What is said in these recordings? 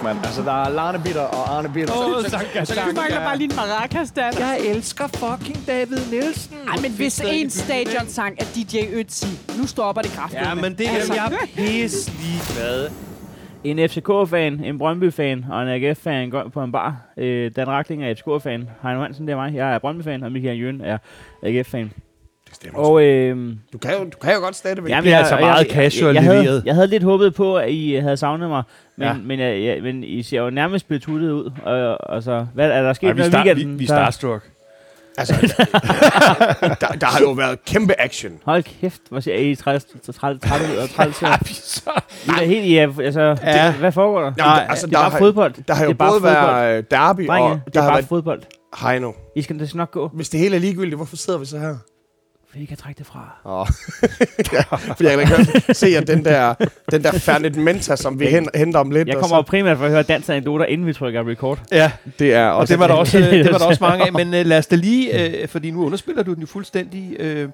fuck, mand. Altså, der er Larne Bitter og Arne Bitter. Åh, Så- Sanka, så- Sanka. Du mangler bare lige en maracas, Dan. Jeg elsker fucking David Nielsen. Ej, men hvis en stadionsang er DJ Ötzi, nu stopper det kraftigt. Ja, men det er Altså. jeg pisse ligeglad. En FCK-fan, en Brøndby-fan og en AGF-fan går på en bar. Øh, Dan Rakling er FCK-fan. Heino Hansen, det er mig. Jeg er Brøndby-fan, og Michael Jøen er AGF-fan. Det stemmer. Og øh, Du kan jo, du kan jo godt stadigvæk. Jamen, bliver altså meget casual jeg, jeg, havde, jeg havde lidt håbet på, at I havde savnet mig, men, Ja. men, jeg, jeg, men I ser jo nærmest betuttet ud. Og, og så, hvad er der sket Ej, noget i star, vi, weekenden? vi er starstruck. Altså, der, der har jo været kæmpe action. Hold kæft, hvor siger I 30 30 30 og 30 Ja, vi så... I er helt, ja, altså, Ja. det, hvad foregår der? Nej, altså, det er der, bare fodbold. der har jo det er bare både fodbold. været derby, Drenge, og det der er har bare fodbold. Heino. I skal, det skal nok gå. Hvis det hele er ligegyldigt, hvorfor sidder vi så her? Vi kan trække det fra. Oh. ja, fordi jeg kan ikke se, at den der, den der Fernet Menta, som vi hen- henter om lidt, Jeg og kommer jo så, primært for at høre dansk anekdoter, inden vi trykker record. Ja, det er og også... det var, der også, øh, det var der også mange af. Men øh, lad os da lige, øh, fordi nu underspiller du den jo fuldstændig. Øh,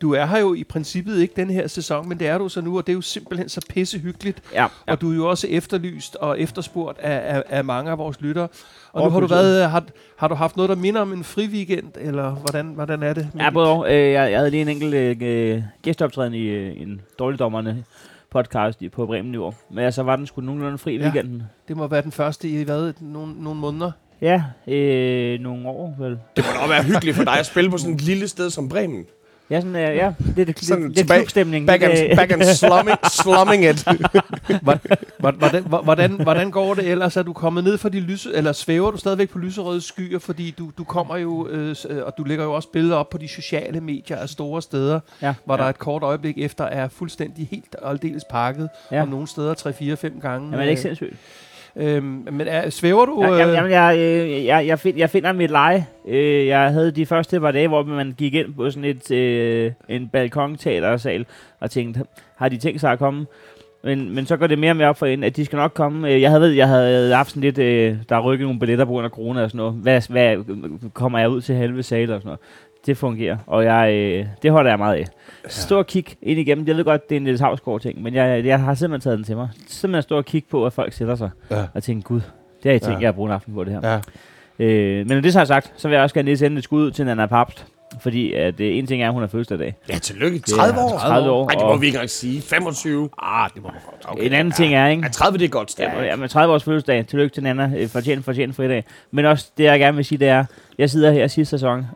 du er her jo i princippet ikke den her sæson, men det er du så nu, og det er jo simpelthen så pisse hyggeligt. Ja, ja. Og du er jo også efterlyst og efterspurgt af, af, af mange af vores lyttere. Og nu har du, været, har, har du haft noget, der minder om en fri weekend, eller hvordan, hvordan er det? Ja, både. Øh, jeg, jeg havde lige en enkelt øh, gæsteoptræden i øh, en dårligdommerne podcast i- på Bremen i år. Men altså var den sgu nogenlunde fri i Ja. weekenden. Det må være den første i hvad, nogle, nogle måneder. Ja, øh, nogle år vel. Det må da være hyggeligt for dig at spille på sådan et lille sted som Bremen. Ja, sådan, øh, ja, lidt, lidt, Sådan lidt, tilbage- klubstemning. Back and, øh, back and slumming, slumming it. Hvordan, hvordan, hvordan går det ellers? Er du kommet ned fra de lyse, eller svæver du stadigvæk på lyserøde skyer? Fordi du, du kommer jo, øh, øh, og du lægger jo også billeder op på de sociale medier af store steder, ja, hvor ja. der et kort øjeblik efter er fuldstændig helt og aldeles pakket, Ja. ja. og nogle steder 3-4-5 gange. Jamen, er det ikke sindssygt? Øhm, men er, svæver du? Ja, Øh, jamen, jamen, jeg, øh, jeg, jeg, find, jeg finder mit leje. Øh, jeg havde de første par dage, hvor man gik ind på sådan et øh, en balkonteatersal og tænkte, har de tænkt sig at komme? Men, men så går det mere og mere op for en, at de skal nok komme. Øh, Jeg havde ved, jeg havde haft sådan lidt, øh, der er rykket nogle billetter på grund af corona og sådan noget. Hvad, hvad kommer jeg ud til halve sale og sådan noget? Det fungerer, og jeg, øh, det holder jeg meget af. Stå og kig ind igennem. Jeg ved godt, det er en lidt havskår ting, men jeg, jeg har simpelthen taget den til mig. Simpelthen stå og kigge på, at folk sætter sig Ja. og tænke, gud, det har I tænkt, Ja. jeg har brugt en aften på det her. Ja. Øh, men når det så er sagt, så vil jeg også gerne lige sende et skud ud til Nana Papst. Fordi at, øh, en ting er, at hun har fødselsdag i dag. Ja, tillykke. 30 år. 30 år. Nej, det må vi ikke engang sige. 25. Ah, det må man godt. Okay. en anden ting er, ikke? Ja, 30 det er godt stemt. Ja, ja, med 30 års fødselsdag. Tillykke til Nana. Øh, Fortjent, fortjent fridag. Men også det, jeg gerne vil sige, det er, jeg sidder her sidste sæson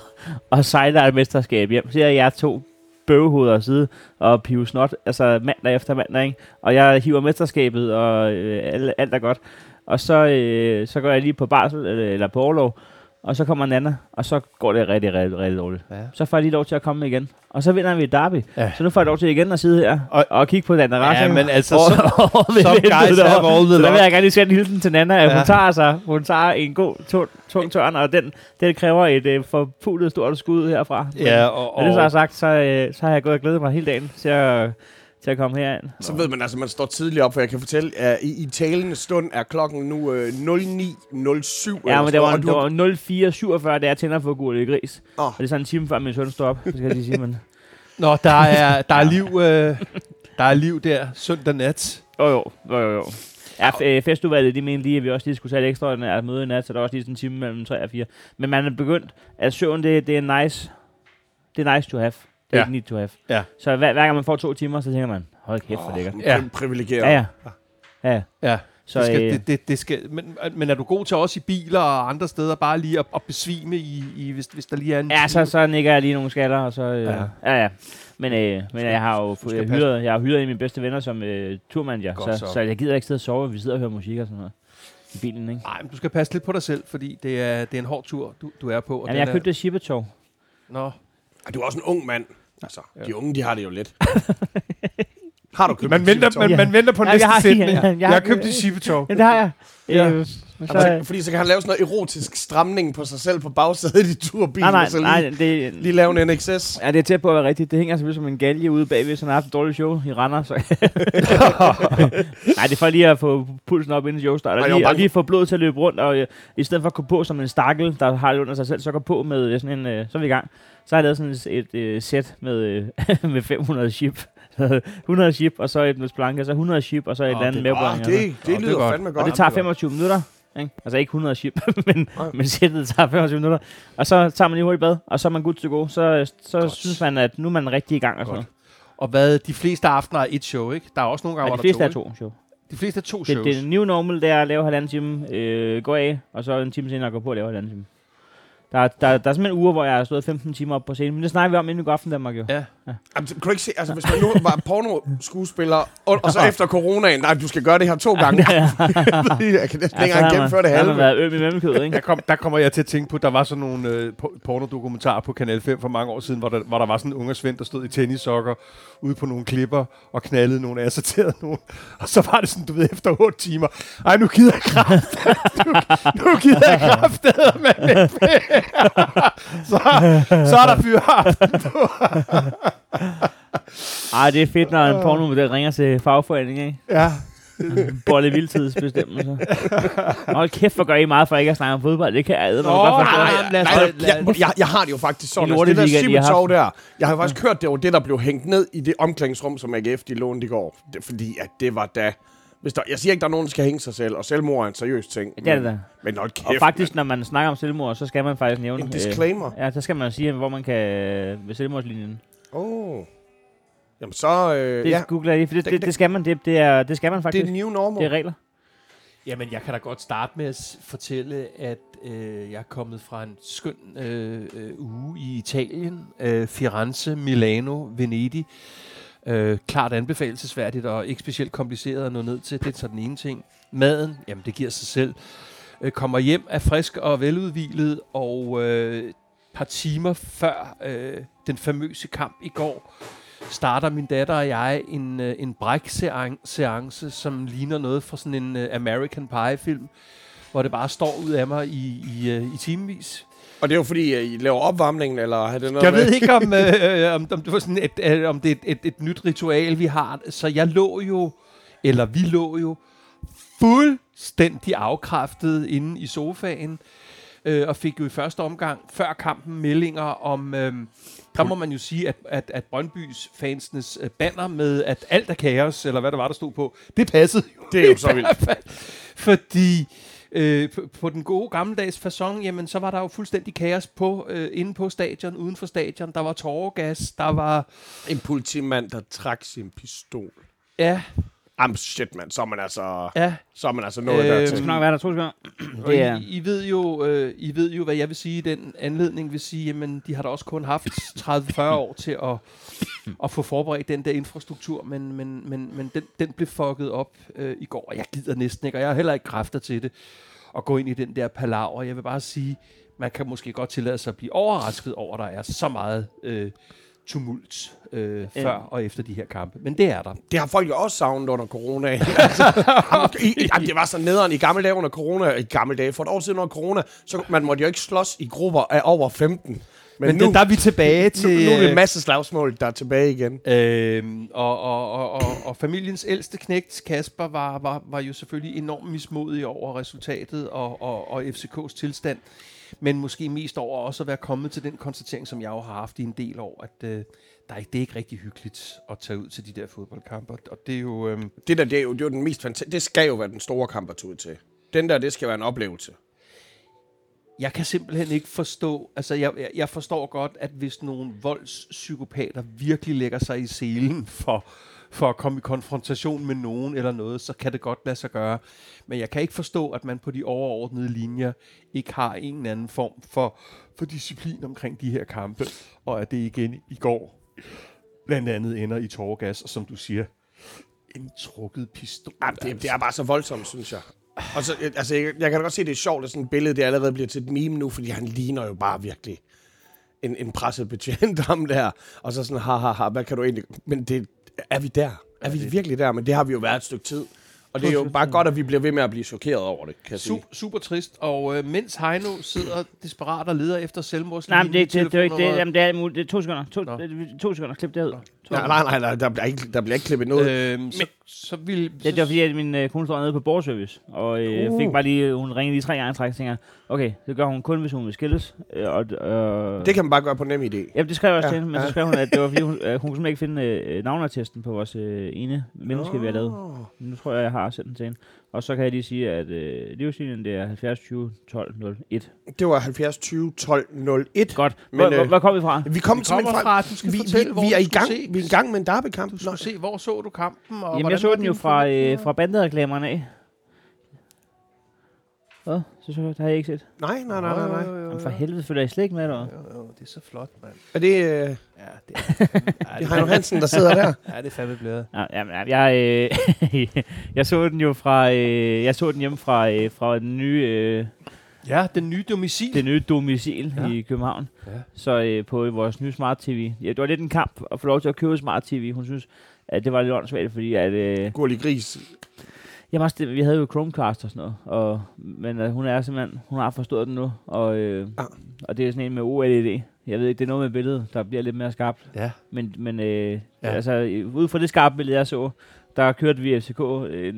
og sejler et mesterskab hjem. Så er jeg to bøvehoveder at sidde og pive snot, altså mandag efter mandag, ikke? Og jeg hiver mesterskabet, og øh, alt, alt er godt. Og så, øh, så går jeg lige på barsel, eller, eller på overlov, og så kommer Nana, og så går det rigtig, rigtig, rigtig dårligt. Ja. Så får jeg lige lov til at komme igen. Og så vinder vi et derby. Ja. Så nu får jeg lov til igen at sidde her og, Og- kigge på Nana Rasha. Ja, men altså, så, og- some guys have all the så der vil jeg gerne lige sende en hilsen til Nana, at Ja. hun tager sig, hun tager en god, tung, tung tørn, og den, den kræver et øh, forpulet stort skud herfra. Ja, og, Og det så har sagt, så, øh, så har jeg gået og glædet mig hele dagen til at, til at komme herind. Så ved man altså, man står tidligt op, for jeg kan fortælle, at i, i talende stund er klokken nu øh, 09.07. Ja, men det var, det var 04.47, da jeg tænder for gurle gris. Åh. Og det er sådan en time før min søn står op, det skal jeg lige sige, men... Nå, der er, der er liv, øh, der er liv der søndag nat. Jo, jo, jo, jo. jo. Ja, øh, festudvalget, de mente lige, at vi også lige skulle tage et ekstra møde i nat, så der er også lige sådan en time mellem 3 og 4. Men man er begyndt, at søvn, det, det er nice. Det er nice to have. Det er Ja. ikke need to have. Ja. Så hver, hver gang man får to timer, så tænker man, hold kæft, hvor lækkert. Ja. Privilegeret. Ja, ja. Ja, ja. Så, det skal, øh, det, det, det skal, men, men er du god til også i biler og andre steder bare lige at, at besvime, i, i, hvis, hvis der lige er en... ja, så, så nikker jeg lige nogle skaller, og så... Øh, Ja. ja. ja, ja. Men, øh, men jeg har jo jeg hyret, jeg har hyret en af mine bedste venner som øh, turmanager, så, så. så. jeg gider ikke sidde og sove, vi sidder og hører musik og sådan noget i bilen, ikke? Nej, men du skal passe lidt på dig selv, fordi det er, det er en hård tur, du, du er på. Og Jamen, den jeg er, købte Shippetog. Nå, Og Du er også en ung mand. Altså, de unge, de har det jo let. har du købt man en venter, man, man venter på Ja, næste jeg har- sætning. jeg- Jeg, har købt en Shippetog. Ja, det har jeg. Ja. Øh, men så, Altså, fordi så kan han lave sådan noget erotisk stramning på sig selv på bagsædet i turbilen. nej, nej, og så lige, nej, det, lige lave en NXS. Ja, det er tæt på at være rigtigt. Det hænger selvfølgelig som en galge ude bagved, så han har haft et dårligt show i Randers. Så. Nej, det er for lige at få pulsen op inden show starter. Ej, Lige, bare- og lige få blodet til at løbe rundt, og øh, i stedet for at gå på som en stakkel, der har det under sig selv, så gå på med øh, sådan en, øh, så er vi i gang. Så har jeg lavet sådan et, et øh, sæt med, øh, med 500 chip. 100 chip, og så et med splanke, så 100 chip, og så et Åh, eller andet det- med det, det det er lyder godt. fandme Og godt. det tager 25 minutter. Ikke? Altså ikke 100 chip, men, Nej. men sættet tager 25 minutter. Og så tager man lige hurtigt bad, og så er man good to go. Så, så Godt. synes man, at nu er man rigtig i gang. Og sådan. Og hvad, de fleste aftener er et show, ikke? Der er også nogle gange, Ja, de der fleste er to, to show. De fleste er to Det, shows. det new normal, det er at lave halvanden time, øh, gå af, og så en time senere gå på og lave halvanden time. Der, er- der, der er simpelthen uger, hvor jeg har stået 15 timer op på scenen, men det snakker vi om inden vi går aften, Danmark jo. Ja. Jamen, kan du ikke se, altså hvis man nu var porno-skuespiller, og, og så efter coronaen, nej, du skal gøre det her to gange. jeg kan næsten ikke engang gennemføre det halve. man været øm i mellemkødet, ikke? Der, kom, der kommer jeg til at tænke på, der var sådan nogle øh, po- pornodokumentarer på Kanal 5 for mange år siden, hvor der, hvor der var sådan en unge svend, der stod i tennissokker ude på nogle klipper og knaldede nogle assorterede nogen. Og så var det sådan, du ved, efter 8 timer. Ej, nu gider jeg kraft. nu, nu gider jeg kraft, med så, så er der fyreaften. Ej, det er fedt, når en pornomodel ringer til fagforeningen, ikke? Ja. Bolle vildtidsbestemmelser. Hold kæft, hvor gør I meget for ikke at snakke om fodbold. Det kan jeg æde mig godt forstå. nej, Nej, nej, jeg, jeg, jeg har det jo faktisk sådan, altså, det der lorteliga, de der, jeg har faktisk hørt, det var det, der blev hængt ned i det omklædningsrum, som AGF de lånte i går. Det, fordi at det var da... Hvis der, jeg siger ikke, der er nogen, der skal hænge sig selv, og selvmord er en seriøs ting. Ja, det er det men, da. men hold kæft, Og faktisk, når man snakker om selvmord, så skal man faktisk nævne... en disclaimer. Øh, ja, så skal man sige, hvor man kan... Ved selvmordslinjen. Åh. Oh. Jamen så, øh, Det ja, googler jeg lige, for det, Det- det, det, skal man. Det, det, er, det skal man det faktisk. er new normal. Det er regler. Jamen, jeg kan da godt starte med at fortælle, at øh, jeg er kommet fra en skøn øh, øh, uge i Italien. Øh, Firenze, Milano, Venedig. Øh, klart anbefalesværdigt og ikke specielt kompliceret at nå ned til. Det er så den ene ting. Maden, jamen det giver sig selv. Øh, kommer hjem, er frisk og veludvilet, og øh, par timer før øh, den famøse kamp i går, starter min datter og jeg en, øh, en bræk-seance, som ligner noget fra sådan en øh, American Pie-film, hvor det bare står ud af mig i, i, øh, i timevis. Og det er jo fordi, øh, I laver opvarmningen, eller har det noget Jeg med? ved ikke, om, øh, om, om det var sådan et, øh, om det er et, et, et nyt ritual, vi har. Så jeg lå jo, eller vi lå jo, fuldstændig afkræftet inde i sofaen, øh, og fik jo i første omgang, før kampen, meldinger om... Øh, der må man jo sige, at, at, at Brøndbys fansenes øh, banner med, at alt er kaos, eller hvad der var, der stod på, det passede jo. Det er jo så vildt. fald. Fordi øh, på, på den gode gammeldags façon, jamen så var der jo fuldstændig kaos på, øh, inde på stadion, uden for stadion. Der var tåregas, der var... En politimand, der trak sin pistol. Ja, Am shit, mand. Så er man altså, ja. så er man altså nået øh, Det dertil. skal nok være der to sekunder. Det er, I, I, ved jo, øh, I ved jo, hvad jeg vil sige i den anledning. vil sige, jamen, de har da også kun haft 30-40 år til at, at få forberedt den der infrastruktur, men, men, men, men den, den blev fucket op øh, i går, og jeg gider næsten ikke, og jeg har heller ikke kræfter til det, at gå ind i den der palaver. Jeg vil bare sige, man kan måske godt tillade sig at blive overrasket over, at der er så meget øh, tumult øh, før og efter de her kampe. Men det er der. Det har folk jo også savnet under corona. altså, jamen, i, jamen, det var så nederen i gamle dage under corona. I gamle dage, for et år siden under corona, så man måtte jo ikke slås i grupper af over 15. Men, Men, nu, det, der er vi tilbage til... nu, nu er det øh, en masse slagsmål, der er tilbage igen. Øhm, og, og, og, og, og familiens ældste knægt, Kasper, var, var, var jo selvfølgelig enormt mismodig over resultatet og, og, og FCK's tilstand. Men måske mest over også at være kommet til den konstatering, som jeg jo har haft i en del år, at øh, der er, ikke- det er ikke rigtig hyggeligt at tage ud til de der fodboldkampe. Og- det er jo... Øhm, Det der, det er jo, det er jo den mest fantastiske. Det skal jo være den store kamp at tage ud til. Den der, det skal være en oplevelse. jeg kan simpelthen ikke forstå, altså jeg, jeg- jeg forstår godt, at hvis nogle voldspsykopater virkelig lægger sig i selen for, for at komme i konfrontation med nogen eller noget, så kan det godt lade sig gøre. Men jeg kan ikke forstå, at man på de overordnede linjer ikke har en eller anden form for, for disciplin omkring de her kampe, og at det igen i går blandt andet ender i tårgas, og som du siger, en trukket pistol. Jamen, det, det er bare så voldsomt, synes jeg. Og så, øh, altså, jeg, jeg kan da godt se, det er sjovt, at sådan et billede, det allerede bliver til et meme nu, fordi han ligner jo bare virkelig en, en presset betjent ham der. Og så sådan, ha, ha, ha, hvad kan du egentlig... Men det, er vi der? Er vi virkelig der? Men det har vi jo været et stykke tid. Og det er jo bare godt, at vi bliver ved med at blive chokeret over det, kan jeg sige. Super, super trist. Og øh, mens Heino sidder desperat og leder efter selvmords Nej, men det, det, det, det, er ikke det, jamen, det er, muligt. det er to sekunder. To, to sekunder, klip det ud. To Nej, nej, nej, nej der, bliver ikke, der bliver ikke klippet noget. Øhm, så, så vil... Ja, det var fordi, at min øh, kone stod nede på borgerservice, og øh, Uh. fik bare lige, hun ringede lige tre gange træk, og tænker, okay, det gør hun kun, hvis hun vil skilles. Øh, og, øh, det kan man bare gøre på nem idé. Ja, det skrev jeg også Ja, til hende, men ja. så skrev hun, at det var fordi, hun, øh, hun kunne simpelthen ikke finde øh, navneattesten på vores øh, ene menneske, vi har lavet. Nu tror jeg, jeg har sendt den til hende. Og så kan jeg lige sige, at øh, livslinjen, det er 70 20 12 01. Det var 70 20 12 01. Godt. Men, Hvor, øh, hvor kom vi fra? Vi kom Vi kommer fra... fra, du skal vi, fortælle, vi, vi, er i gang, se- vi er i gang med en derbykamp. Du skulle se, hvor så du kampen? Og Jamen, jeg så var den jo fra, øh, fra bandereklamerne af. Hvad? Så, så, det har jeg ikke set. Nej, nej, nej, nej, nej. Jo, jo, jo, Jamen, for helvede følger jeg slet ikke med, eller? hvad? Jo, jo, det er så flot, mand. Er det, øh, Ja, det er, det er Heino Hansen, der sidder der? ja, det er fandme blevet. Ja, jamen, ja, jeg, øh, jeg så den jo fra, øh, jeg så den hjemme fra, øh, fra den nye, øh, Ja, den nye domicil. det nye domicil Ja. ja. i København. Ja. Så øh, på vores nye Smart TV. Ja, det var lidt en kamp at få lov til at købe Smart TV. Hun synes, at det var lidt åndssvagt, fordi at, øh, Gurlig gris. Jamen, også det, vi havde jo Chromecast og sådan noget. Og, men øh, hun er simpelthen, hun har forstået den nu. Og, øh, Ah. og det er sådan en med OLED. Jeg ved ikke, det er noget med billedet, der bliver lidt mere skarpt. Ja. Men, men øh, Ja. altså, ud fra det skarpe billede, jeg så, der kørte vi FCK, øh,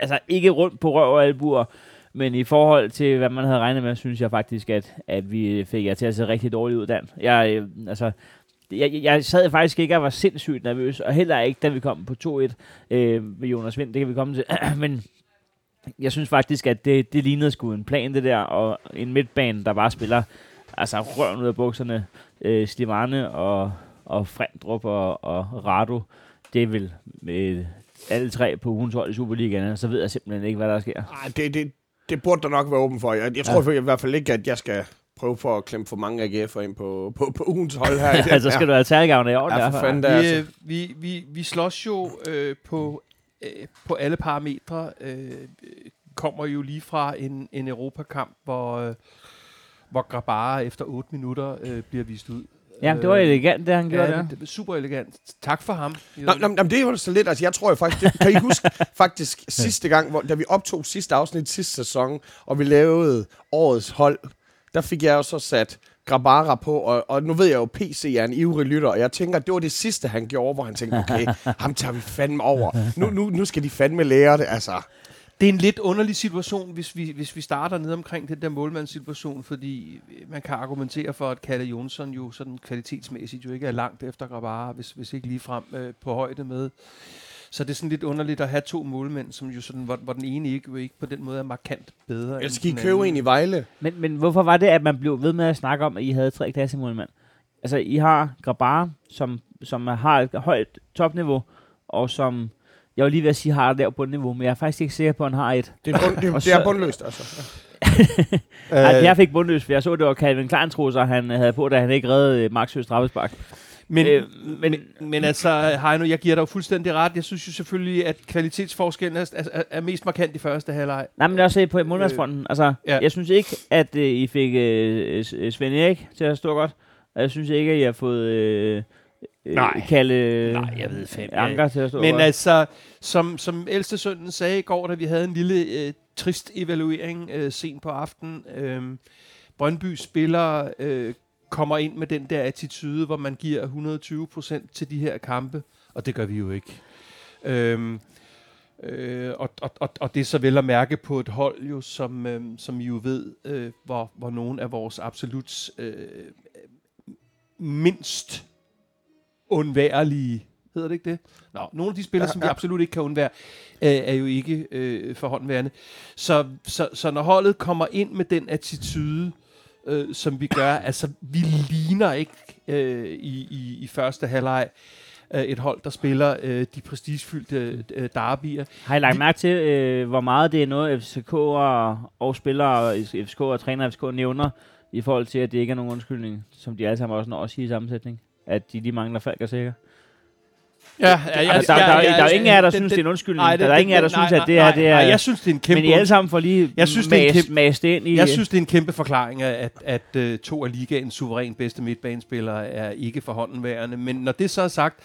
altså ikke rundt på røv og albuer, men i forhold til, hvad man havde regnet med, synes jeg faktisk, at, at vi fik jer til at se rigtig dårligt ud, Dan. Jeg, øh, altså, jeg, jeg- sad faktisk ikke og var sindssygt nervøs, og heller ikke, da vi kom på 2-1 øh, med Jonas Vind, det kan vi komme til. men jeg synes faktisk, at det, det lignede sgu en plan, det der, og en midtbane, der bare spiller altså røven ud af bukserne, øh, Slimane og, og Frendrup og, og Rado, det er vel med alle tre på ugens hold i Superligaen, så ved jeg simpelthen ikke, hvad der sker. Ej, det, det, det burde der nok være åben for. Jeg, jeg tror ja. i hvert fald ikke, at jeg skal prøve for at klemme for mange AGF'er ind på, på, på ugens hold her. altså skal du have særgavn i år. Ja, for fanden Vi, altså. vi, vi, vi slås jo øh, på, øh, på alle parametre. Øh, kommer jo lige fra en, en Europakamp, hvor, øh, hvor Grabara efter 8 minutter øh, bliver vist ud. Jamen, det var Øh, elegant, det han gjorde Ja, der. var super elegant. Tak for ham. Nå, nå, nå, det er jo så lidt, altså jeg tror jo faktisk, det, kan I huske faktisk sidste gang, hvor, da vi optog sidste afsnit sidste sæson, og vi lavede årets hold, der fik jeg jo så sat Grabara på, og, og nu ved jeg jo, PC er en ivrig lytter, og jeg tænker, det var det sidste, han gjorde, hvor han tænkte, okay, ham tager vi fandme over. Nu, nu, nu skal de fandme lære det, altså. Det er en lidt underlig situation, hvis vi, hvis vi starter ned omkring den der målmandssituation, fordi man kan argumentere for, at Kalle Jonsson jo sådan kvalitetsmæssigt jo ikke er langt efter Grabara, hvis, hvis ikke lige frem øh, på højde med. Så det er sådan lidt underligt at have to målmænd, som jo sådan, hvor, hvor den ene ikke, jo ikke på den måde er markant bedre. Ellers end skal I købe en i Vejle. Men, men hvorfor var det, at man blev ved med at snakke om, at I havde tre klassemålmænd? Altså, I har Grabara, som, som har et højt topniveau, og som, jeg vil lige ved at sige, har et lavt bundniveau, men jeg er faktisk ikke sikker på, at han har et. Det er, bund, det, det er bundløst, altså. Øh. Jeg fik bundløs, for jeg så, det var Calvin Kleintrusser, han havde på, da han ikke reddede Max Høst Straffespark. Men, Øh, øh, men, men altså, Heino, jeg giver dig jo fuldstændig ret. Jeg synes jo selvfølgelig, at kvalitetsforskellen er, er, er mest markant i første halvleg. Nej, men også på målmandsfronten. Altså, ja. jeg synes ikke, at øh, I fik øh, S- Svend Erik til at stå godt. Og jeg synes ikke, at I har fået øh, øh, Nej. Kalle Nej, jeg ved fandme Anker til at stå Men godt. altså, som, som ældste sønnen sagde i går, da vi havde en lille øh, trist evaluering øh, sent på aftenen, øh, Brøndby spiller øh, kommer ind med den der attitude, hvor man giver 120 procent til de her kampe, og det gør vi jo ikke. Øhm, øh, og, og, og, og det er så vel at mærke på et hold, jo, som, øh, som I jo ved, øh, hvor, hvor nogle af vores absolut øh, mindst undværlige, hedder det ikke det? Nå, nogle af de spillere, Ja, som vi ja. absolut ikke kan undvære, øh, er jo ikke øh, forhåndværende. Så, så, så når holdet kommer ind med den attitude, øh, som vi gør, altså vi ligner ikke øh, i, i, i første halvleg øh, et hold, der spiller øh, de prestigefyldte øh, derbyer. Har I lagt mærke til, øh, hvor meget det er noget, FCK og, og spillere, FCK og træner FCK nævner, i forhold til, at det ikke er nogen undskyldning, som de alle sammen også når at sige i sammensætning? At de lige mangler Falk og sikker? Ja, ja, Altså, der, der, der, der er ingen af jer, der synes, det er en undskyldning. Nej, der er ingen af jer, der synes, at det er... Det er Nej, jeg synes, det er en kæmpe... men I alle sammen får lige Jeg synes, det er en kæmpe- mast ind i... Jeg synes, det er en kæmpe forklaring, at, at, at uh, to af ligaens suverænt bedste midtbanespillere er ikke forhåndenværende. Men når det så er sagt,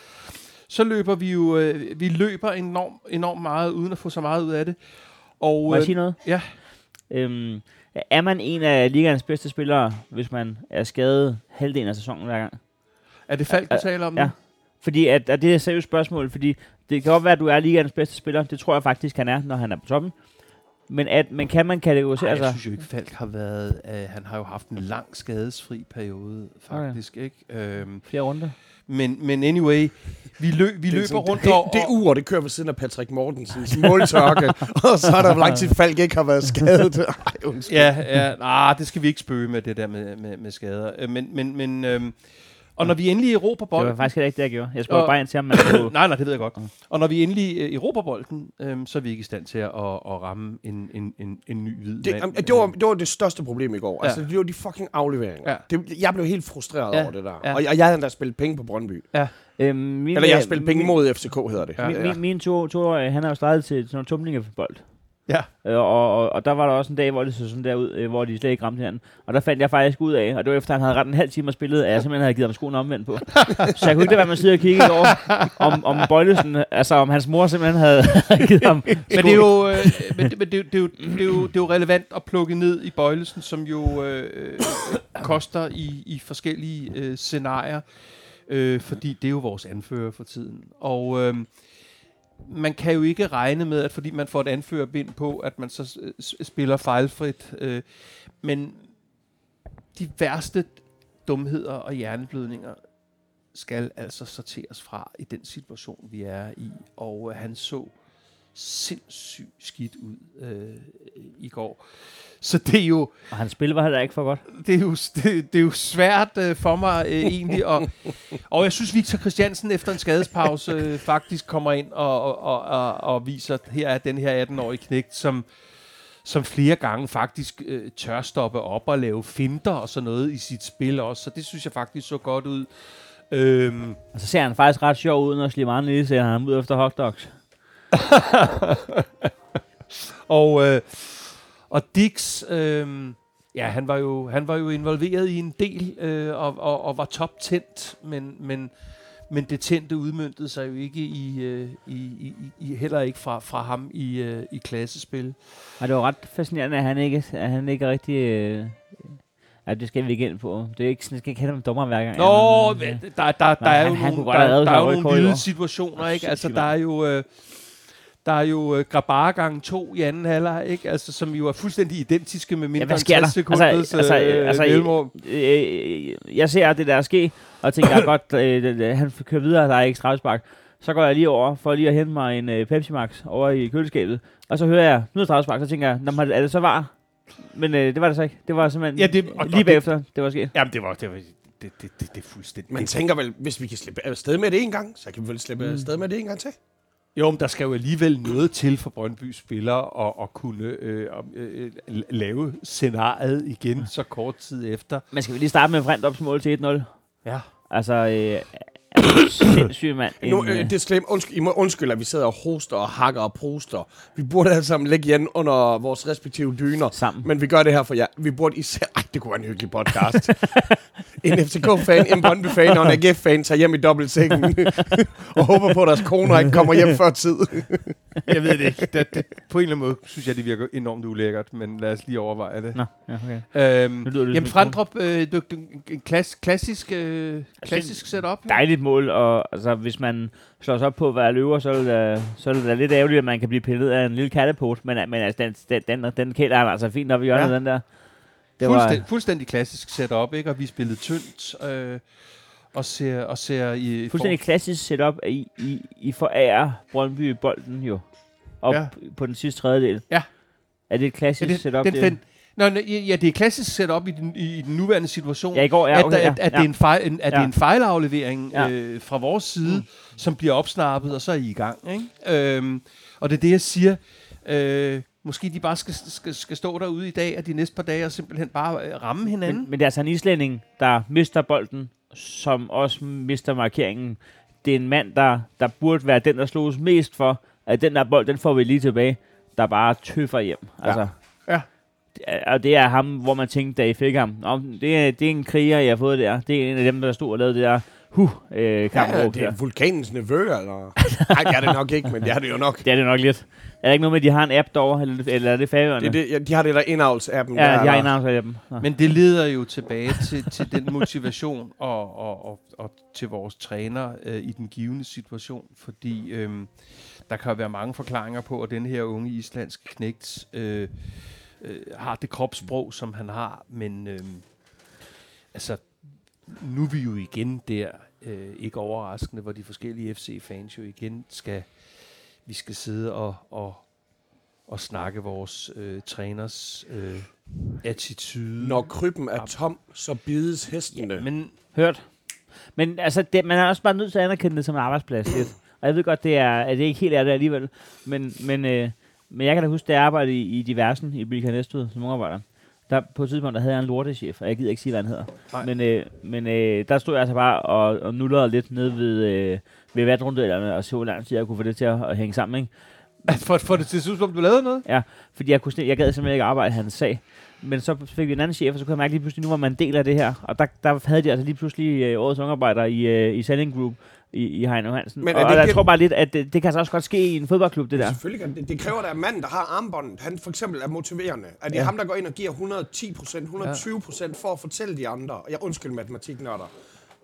så løber vi jo, øh, vi løber enormt, enormt meget, uden at få så meget ud af det. Og, Må jeg øh, sige noget? ja. Øhm, er man en af ligaens bedste spillere, hvis man er skadet halvdelen af sæsonen hver gang? er det Falk, du taler om ja. nu? Fordi at, at det er et seriøst spørgsmål, fordi det kan godt være, at du er ligaens bedste spiller. Det tror jeg faktisk, han er, når han er på toppen. Men, at, men kan man kategorisere sig? jeg synes jo ikke, Falk har været... Øh, han har jo haft en lang skadesfri periode, faktisk. Ikke? Øhm, flere runder? men, men anyway, vi, løb, vi er løber sådan- rundt det, og... det ur, det kører ved siden af Patrick Mortensens måltørke, og så er der lang tid Falk ikke har været skadet. Ej, undskyld. Ja, ja. Nej, det skal vi ikke spøge med, det der med, med, med skader. Øh, Men, men, men øhm, og når vi endelig erobrer Det bolden... var faktisk ikke det, jeg gjorde. Jeg spurgte Og- bare ind til, om man kunne... nej, nej, det ved jeg godt. Og når vi endelig øh, erobrer bolden, øhm, så er vi ikke i stand til at, at, at ramme en, en, en, en ny hvid Det, mand. det, var, det var det største problem i går. Ja. Altså, det var de fucking afleveringer. Ja. Det, jeg blev helt frustreret Ja. over det der. Ja. Og, jeg, jeg havde endda spillet penge på Brøndby. Øhm, min, Eller jeg har spillet penge min- mod FCK, hedder det. Ja. Min, min, min to, toårige, han er jo startet til sådan nogle tumlingebold. Ja. Øh, og, og, og, der var der også en dag, hvor det så sådan der ud, øh, hvor de slet ikke ramte hinanden. Og der fandt jeg faktisk ud af, og det var efter, han havde ret en halv time at spillet, at jeg simpelthen havde givet ham skoen omvendt på. så jeg kunne ikke lade være med at sidde og kigge år, om, om Bøjlesen, altså om hans mor simpelthen havde givet ham Men det er jo, øh, men, det, men det, det, er jo, det, er jo, det er jo relevant at plukke ned i bøjlesen, som jo øh, øh, koster i, i forskellige øh, scenarier, øh, fordi det er jo vores anfører for tiden. Og øh, man kan jo ikke regne med, at fordi man får et anførerbind på, at man så øh, spiller fejlfrit. Øh, men de værste dumheder og hjerneblødninger skal altså sorteres fra i den situation, vi er i. Og øh, han så sindssygt skidt ud øh, i går. Så det er jo, Og hans spil var heller ikke for godt. det er jo, det, det er jo svært øh, for mig øh, egentlig. Og, og jeg synes, Victor Christiansen efter en skadespause øh, faktisk kommer ind og, og, og, og, og viser, at her er den her 18-årige knægt, som, som flere gange faktisk øh, tør stoppe op og lave finter og sådan noget i sit spil også. Så det synes jeg faktisk så godt ud. Øhm, Og så ser han faktisk ret sjov ud, når Slimane lige ser ham ud efter hotdogs. Og, øh, og Dix, øh, ja, han var, jo, han var jo involveret i en del øh, og, og, og var toptændt, men, men, men det tændte udmyndtede sig jo ikke i, øh, i, i, i heller ikke fra, fra ham i, øh, i klassespil. Og det var ret fascinerende, at han ikke, at han ikke rigtig... Øh, ja, det skal vi ikke ind på. Det er ikke sådan, jeg skal ikke have dem dommer hver gang. Nå, men der, der, der Nej, er jo nogle, der, der er jo nogle vilde situationer, ikke? Altså, der er jo... Øh, der er jo øh, Grabar gang 2 i anden halvleg, ikke? Altså, som jo er fuldstændig identiske med mindre hvad end sker der? 60 sekunders Altså, altså, øh, altså, mellemrum. øh, jeg ser det der ske, og tænker, jeg godt, øh, det- det- han kører videre, der er ikke straffespark. Så går jeg lige over for lige at hente mig en øh, Pepsi Max over i køleskabet. Og så hører jeg, nu er straffespark, så tænker jeg, "Nå, men er det så var? Men øh, det var det så ikke. Det var simpelthen Ja, det- og- lige og bagefter, det var sket. Jamen, det var, det var det, det, det, det er fuldstændig... Man tænker vel, hvis vi kan slippe afsted med det en gang, så kan vi vel slippe afsted med det en gang til. Jo, men der skal jo alligevel noget til for Brøndby spillere at, at kunne øh, øh, øh, lave scenariet igen så kort tid efter. Men skal vi lige starte med Vrendrups mål til 1-0? Ja. Altså, øh, altså, sindssyg mand. En, Nu, øh, det skal jeg- undskyld, I må undskylde, at vi sidder og hoster og hakker og proster. Vi burde alle sammen lægge igen under vores respektive dyner. sammen. Men vi gør det her for jer. Vi burde især... Ej, det kunne være en hyggelig podcast. en FCK-fan, en Brøndby-fan og en AGF-fan tager hjem i dobbeltsengen og håber på, at deres koner ikke kommer hjem før tid. Jeg ved det ikke. Det, det, på en eller anden måde synes jeg, det virker enormt ulækkert, men lad os lige overveje det. Nå, ja, okay. Øhm, det jamen, Frandrup, øh, du, du, en klass, klassisk, øh, klassisk setup. ja. Dejligt mål, og altså, hvis man slår sig op på, hvad er løver, så er det, da- så er det da lidt ærgerligt, at man kan blive pillet af en lille kattepot, men, men altså, den, den, den, den kælder altså fint op i hjørnet, Ja. den der. Det var, Fuldstændig, fuldstændig klassisk setup, ikke? Og vi spillede tyndt, øh, og ser, og ser i... fuldstændig klassisk setup, I, I, I forærer Brøndby bolden jo op Ja. på den sidste tredjedel. Ja. Er det et klassisk Ja, det, setup? den, det? den, Nå, ja, det er klassisk setup i den, i, den nuværende situation. ja, i går, ja, at, okay, ja, at, at, ja. det er en fejl, en, at Ja. det er en fejlaflevering Ja. øh, fra vores side, mm. som bliver opsnappet, og så er I i gang. Ikke? Øhm, og det er det, jeg siger. Øh, måske de bare skal, skal, skal stå derude i dag, og de næste par dage, og simpelthen bare øh, ramme hinanden. Men, men det er altså en islænding, der mister bolden, som også mister markeringen. Det er en mand, der, der burde være den, der slås mest for, at den der bold, den får vi lige tilbage, der bare tøffer hjem. Altså, Ja. Er- Og det er ham, hvor man tænkte, da I fik ham. Nå, det, er, det er en kriger, jeg har fået der. Det er en af dem, der stod og lavede det der huh, øh, kamp Ja, det er vulkanens nevø, eller? Nej, det er det nok ikke, men det er det jo nok. Det er det nok lidt. Er der ikke noget med, at de har en app derovre, eller, eller er det færøerne? Det, det, ja, de har det der indavls-appen. Ja, der, de har eller- en navn af dem. Nå. Men det leder jo tilbage til, til den motivation og, og, og, og til vores træner øh, i den givende situation, fordi øh, der kan være mange forklaringer på, at den her unge islandske knægt øh, øh, har det kropssprog, som han har, men øh, altså, nu er vi jo igen der, øh, ikke overraskende, hvor de forskellige FC-fans jo igen skal, vi skal sidde og, og, og snakke vores øh, træners øh, attitude. Når krybben er tom, så bides hestene. Ja, Men Hørt. Men altså, det, man er også bare nødt til at anerkende det som en arbejdsplads lidt. Og jeg ved godt, det er, at det ikke helt er det alligevel. Men, men, øh, men jeg kan da huske, da jeg arbejdede i, i Diversen i Bilka Næstved som ungarbejder. Der, på et tidspunkt, der havde jeg en lortechef, og jeg gider ikke sige, hvad han hedder. Nej. Men, øh, men øh, der stod jeg altså bare og, og nullerede lidt ned ved, øh, ved vatrundellerne, og så hvor lang tid jeg kunne få det til at, at hænge sammen, ikke? for, for det til synes, om du lavede noget? Ja, fordi jeg, kunne, jeg gad simpelthen ikke arbejde hans sag. Men så fik vi en anden chef, og så kunne jeg mærke lige pludselig, nu var man en del af det her. Og der, der havde de altså lige pludselig øh, årets ungarbejder i, øh, i Selling Group i, i Heino Hansen. Men og det jeg tror bare lidt, at det, det kan altså også godt ske i en fodboldklub, det der. Selvfølgelig kan det. Det kræver, at der er manden, der har armbåndet. Han for eksempel er motiverende. At det er Ja. ham, der går ind og giver 110 procent, 120 procent for at fortælle de andre. Og Jeg undskyld matematiknørder.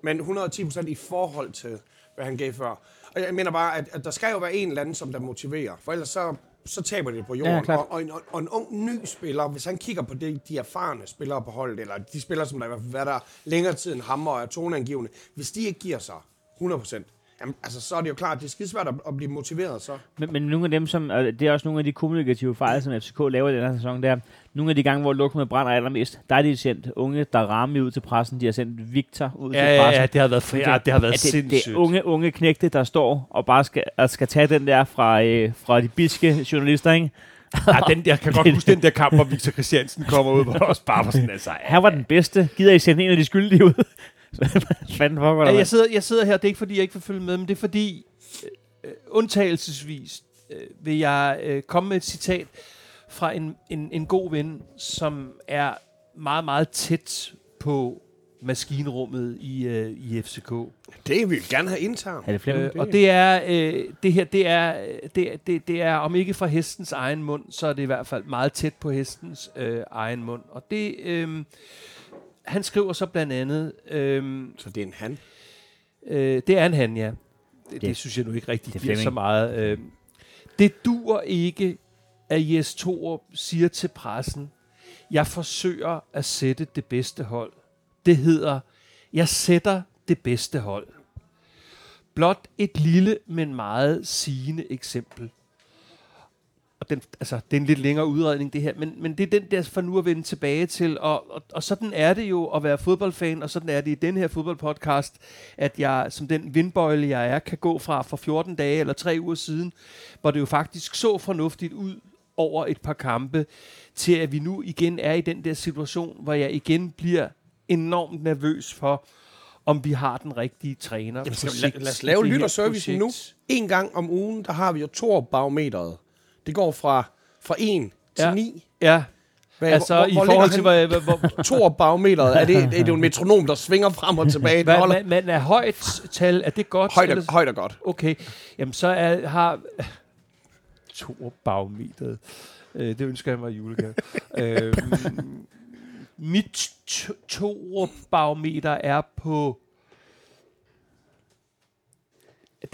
Men 110 procent i forhold til, hvad han gav før. Og jeg mener bare, at, at der skal jo være en eller anden, som der motiverer. For ellers så, så taber det på jorden. Ja, og, og, en, og en ung ny spiller, hvis han kigger på de, de erfarne spillere på holdet, eller de spillere, som der har været der længere tid end ham og er toneangivende, hvis de ikke giver sig 100 procent, Jamen, altså, så er det jo klart, det er skidesvært at, at blive motiveret så. Men, men nogle af dem, som, og det er også nogle af de kommunikative fejl, som FCK laver i den her sæson, der nogle af de gange, hvor lokummet brænder allermest, der er de sendt unge, der rammer ud til pressen. De har sendt Victor ud til pressen. det har været, for, ja, det har været at det, det er unge, unge knægte, der står og bare skal, og skal tage den der fra, øh, fra de biske journalister, ikke? Ja, den, jeg kan godt huske den der kamp, hvor Victor Christiansen kommer ud, hvor også bare var sådan, altså... Han var den bedste. Gider I sende en af de skyldige ud? Fanden for, Ja, jeg, sidder, jeg sidder her, det er ikke fordi, jeg ikke vil følge med, men det er fordi, øh, undtagelsesvis øh, vil jeg øh, komme med et citat fra en, en, en god ven, som er meget, meget tæt på maskinrummet i, øh, i FCK. Det vil vi gerne have. Er det Flemming? Øh, og det er, øh, det her, det er, øh, det, det, det er, om ikke fra hestens egen mund, så er det i hvert fald meget tæt på hestens øh, egen mund. Og det, øh, han skriver så blandt andet, øh, Så det er en han. Øh, det er en han, ja. Det, det, Det- synes jeg nu ikke rigtig er giver så meget. Øh, det dur ikke, at Jes Torup siger til pressen, jeg forsøger at sætte det bedste hold. Det hedder, jeg sætter det bedste hold. Blot et lille, men meget sigende eksempel. Og den, altså, det er en lidt længere udredning, det her, men, men det er den der for nu at vende tilbage til, og, og, og sådan er det jo at være fodboldfan, og sådan er det i den her fodboldpodcast, at jeg, som den vindbøjle jeg er, kan gå fra for 14 dage eller tre uger siden, hvor det jo faktisk så fornuftigt ud over et par kampe, til at vi nu igen er i den der situation, hvor jeg igen bliver enormt nervøs for, om vi har den rigtige træner. Jamen, skal lad, lad os lave lytterservicen nu. En gang om ugen, der har vi jo Tor-barometeret. Det går fra, fra 1 til Ja. 9. Ja, Hvad, altså i forhold til, hvor, hvor, hvor, Tor-barometeret, er det, er det jo en metronom, der svinger frem og tilbage? Hvad, holder men, men er højt tal, er det godt? højt, og, eller- højt og godt. Okay, jamen så er, har to bagmeteret. Øh, det ønsker jeg mig i julegave. øh, mit to barometer er på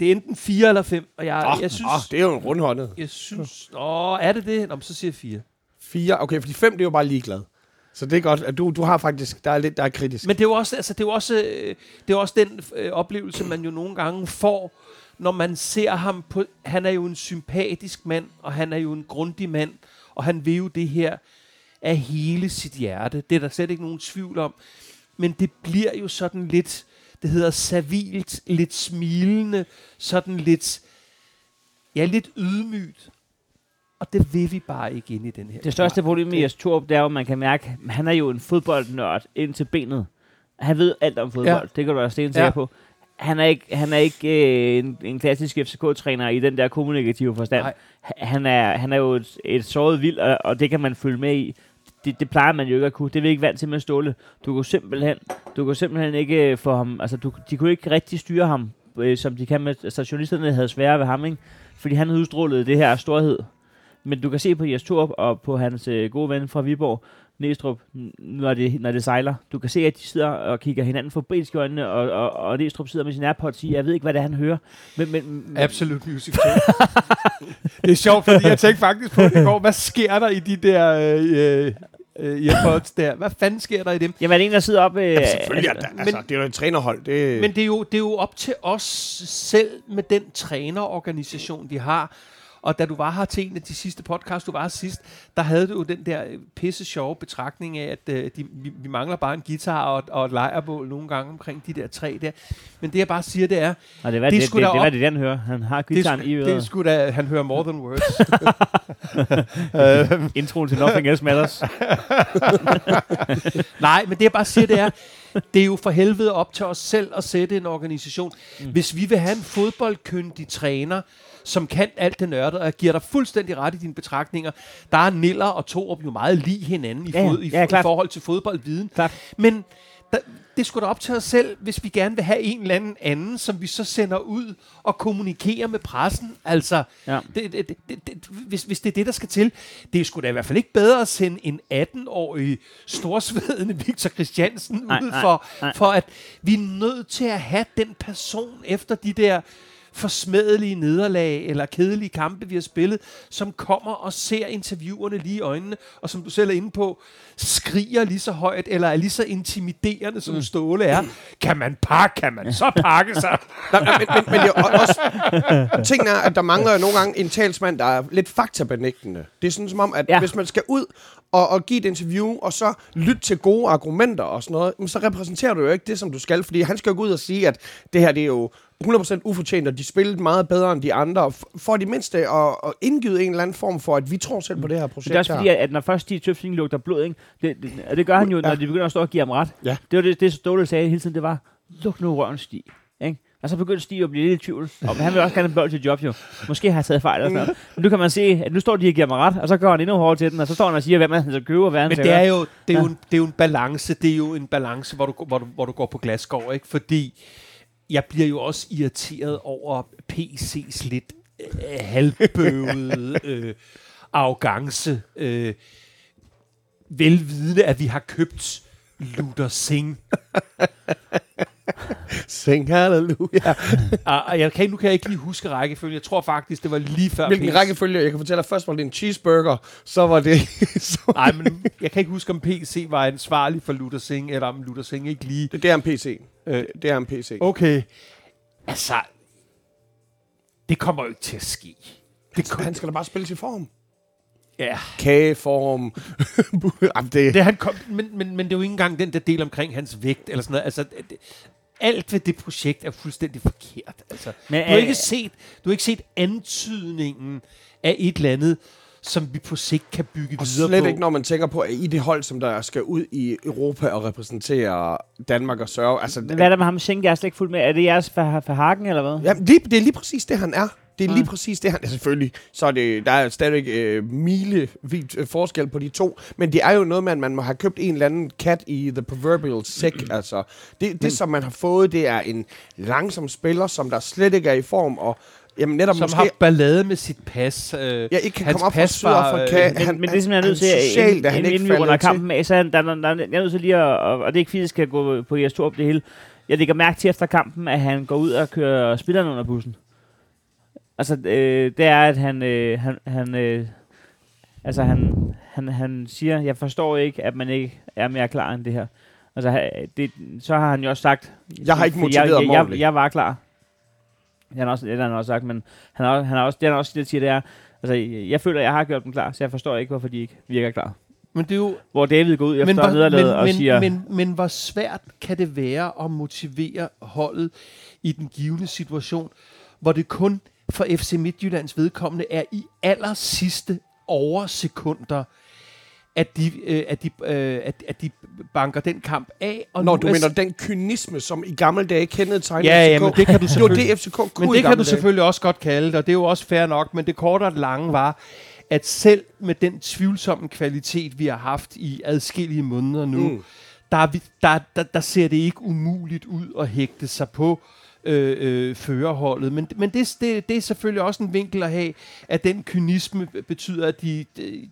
det er enten 4 eller 5, og jeg, Oh, jeg synes, oh, det er jo en rundhåndet. jeg synes, åh, er det det? Nå, så siger jeg 4. 4, okay, fordi 5, det er jo bare ligeglad. Så det er godt, at du, du har faktisk, der er lidt, der er kritisk. Men det er jo også, altså, det er jo også, øh, det er også den øh, oplevelse, man jo nogle gange får, når man ser ham på... Han er jo en sympatisk mand, og han er jo en grundig mand, og han vil jo det her af hele sit hjerte. Det er der slet ikke nogen tvivl om. Men det bliver jo sådan lidt, det hedder servilt, lidt smilende, sådan lidt, ja, lidt ydmygt. Og det vil vi bare ikke ind i den her. Det største problem med Jes Torp, det er jo, at man kan mærke, at han er jo en fodboldnørd ind til benet. Han ved alt om fodbold. Ja. Det kan du være stensikker ja. på. Han er ikke, han er ikke øh, en, en klassisk FCK-træner i den der kommunikative forstand. Nej. Han er, han er jo et, et såret vild, og, og det kan man følge med i det, det plejer man jo ikke at kunne. Det er vi ikke vant til med Ståle. Du kunne simpelthen, du kunne simpelthen ikke øh, få ham, altså du, de kunne ikke rigtig styre ham, øh, som de kan med, altså journalisterne havde svære ved ham, ikke? Fordi han udstrålede det her storhed. Men du kan se på Jes Torp og på hans øh, gode ven fra Viborg, Næstrup, når det, når det sejler. Du kan se, at de sidder og kigger hinanden for i øjnene, og, og, og Næstrup sidder med sin AirPods og siger, jeg ved ikke, hvad det er, han hører. Men, men, Absolut Music det er sjovt, fordi jeg tænkte faktisk på det i går. Hvad sker der i de der øh, øh øh, earpods der? Hvad fanden sker der i dem? Jamen, er det en, der sidder op... Øh, Ja, selvfølgelig er altså, det, altså, det er jo et trænerhold. Det, Men det er, jo, det er jo op til os selv med den trænerorganisation, de har. Og da du var her til en af de sidste podcast, du var her sidst, der havde du jo den der øh, pisse sjove betragtning af, at øh, de, vi, vi mangler bare en guitar og, og et lejrbål nogle gange omkring de der tre der. Men det jeg bare siger, det er, Og det er, hvad Det det, det, det, det, det, op- det, det, han hører. Han har det, i det er øret. sgu da, han hører more than words. øh, Introen til Nothing Else Matters. Nej, men det jeg bare siger, det er, det er jo for helvede op til os selv at sætte en organisation. Mm. Hvis vi vil have en fodboldkyndig træner, som kan alt det nørdede, og jeg giver dig fuldstændig ret i dine betragtninger, der er Niller og Torup jo meget lige hinanden i, Ja, fod, i, Ja, i klart. forhold til fodboldviden. Klart. Men der, det skulle da op til os selv, hvis vi gerne vil have en eller anden anden, som vi så sender ud og kommunikerer med pressen. Altså, Ja. det, det, det, det, hvis, hvis det er det, der skal til. Det er sgu da i hvert fald ikke bedre at sende en 18-årig storsvedende Victor Christiansen Nej, ud nej, for, nej. for, at vi er nødt til at have den person efter de der forsmedelige nederlag eller kedelige kampe, vi har spillet, som kommer og ser interviewerne lige i øjnene, og som du selv er inde på, skriger lige så højt, eller er lige så intimiderende, som mm. Ståle er. Kan man pakke? Kan man så pakke sig? Nej, men, men, men det er o- også, tingen er, at der mangler jo nogle gange en talsmand, der er lidt faktabenægtende. Det er sådan som om, at Ja. hvis man skal ud og, og give et interview, og så lytte til gode argumenter og sådan noget, så repræsenterer du jo ikke det, som du skal, fordi han skal jo gå ud og sige, at det her det er jo 100% ufortjent, og de spillede meget bedre end de andre, for de mindste at, at indgyde en eller anden form for, at vi tror selv på det her projekt Det er også fordi, at, at når først Steve Tøfting lugter blod, ikke? Det, det, og det gør han jo, når Ja. de begynder at stå og give ham ret. Ja. Det var det, det Ståle sagde hele tiden, det var, luk nu røven, Stig. Ikke? Og så begyndte Stig at blive lidt i tvivl. Og han vil også gerne have bold til job, jo. Måske har jeg taget fejl eller sådan noget. Men nu kan man se, at nu står de og giver mig ret, og så går han endnu hårdere til den, og så står han og siger, hvem han skal købe og hvad Men det er jo, det er jo, Ja. en, det er jo en balance. Det er jo en balance, hvor du, hvor du, hvor du går på glasgård, ikke? Fordi jeg bliver jo også irriteret over PC's lidt øh, halvbøvede øh, arrogance. Øh, velvidende, at vi har købt Luther Singh. Sing halleluja. Og og jeg kan, nu kan jeg ikke lige huske rækkefølgen. Jeg tror faktisk, det var lige før Hvilken PC. rækkefølge? Jeg kan fortælle dig, først var det en cheeseburger, så var det... så Nej, men jeg kan ikke huske, om PC var ansvarlig for Luther Singh, eller om Luther Singh ikke lige... det, det er en PC. Øh, Det er en PC. Okay. Altså, det kommer jo ikke til at ske. Det, kom, Han skal da bare spille i form. Ja, Kageform. Det, det han kom, men, men, men det er jo ikke engang den der del omkring hans vægt, eller sådan noget. Altså, det, alt ved det projekt er fuldstændig forkert. Altså, Men, du, har ikke set, du har ikke set antydningen af et eller andet, som vi på sigt kan bygge og videre slet på. ikke, når man tænker på, at i det hold, som der skal ud i Europa og repræsentere Danmark og sørge. Altså, Men hvad er der med ham Schenk? Jeg er slet ikke fuldt med. Er det jeres for, for Hagen, eller hvad? Ja, det, det er lige præcis det, han er. Det er lige Ja. præcis det, han er. Selvfølgelig, så er det, der er stadigvæk øh, milevidt øh, forskel på de to. Men det er jo noget med, at man må have købt en eller anden kat i the proverbial sick. altså, det, det som man har fået, det er en langsom spiller, som der slet ikke er i form. Og jamen, netop som måske... har ballade med sit pas. Øh, Ja, ikke kan hans komme op fra Sydafrika. øh, Men, han, men det, som jeg er nødt til, han, at- socialt, inden, han inden, vi runder kampen af, så er der, der, der, jeg er nødt til lige at, og, og det er ikke fordi, det skal gå på jeres tur op det hele. Jeg lægger mærke til efter kampen, at han går ud og kører spillerne under bussen. Altså, øh, det er, at han, øh, han, han øh, altså han, han, han siger, jeg forstår ikke, at man ikke er mere klar end det her. Altså, det, så har han jo også sagt... Jeg har ikke motiveret jeg, jeg, jeg, jeg var klar. Han har også, det har han også sagt, men han har, han har også, det han også siger, det er, altså, jeg, føler, at jeg har gjort dem klar, så jeg forstår ikke, hvorfor de ikke virker klar. men det er jo, Hvor David går ud efter men, nederlaget men, og men, siger, men, men hvor svært kan det være at motivere holdet i den givende situation, hvor det kun for FC Midtjyllands vedkommende er i aller sidste oversekunder, at de, øh, at, de, øh, at, at de banker den kamp af. Og Når nu du er- mener den kynisme, som i gamle dage kendetegnede Ja, ja, FCK. men det kan du selvfølgelig- det, FCK kunne Men det kan du dage. selvfølgelig også godt kalde det, og det er jo også fair nok, men det korte og lange var, at selv med den tvivlsomme kvalitet, vi har haft i adskillige måneder nu, mm. der, er vi, der, der, der ser det ikke umuligt ud at hægte sig på øh, øh, førerholdet. Men, men det, det, det er selvfølgelig også en vinkel at have, at den kynisme betyder, at de, de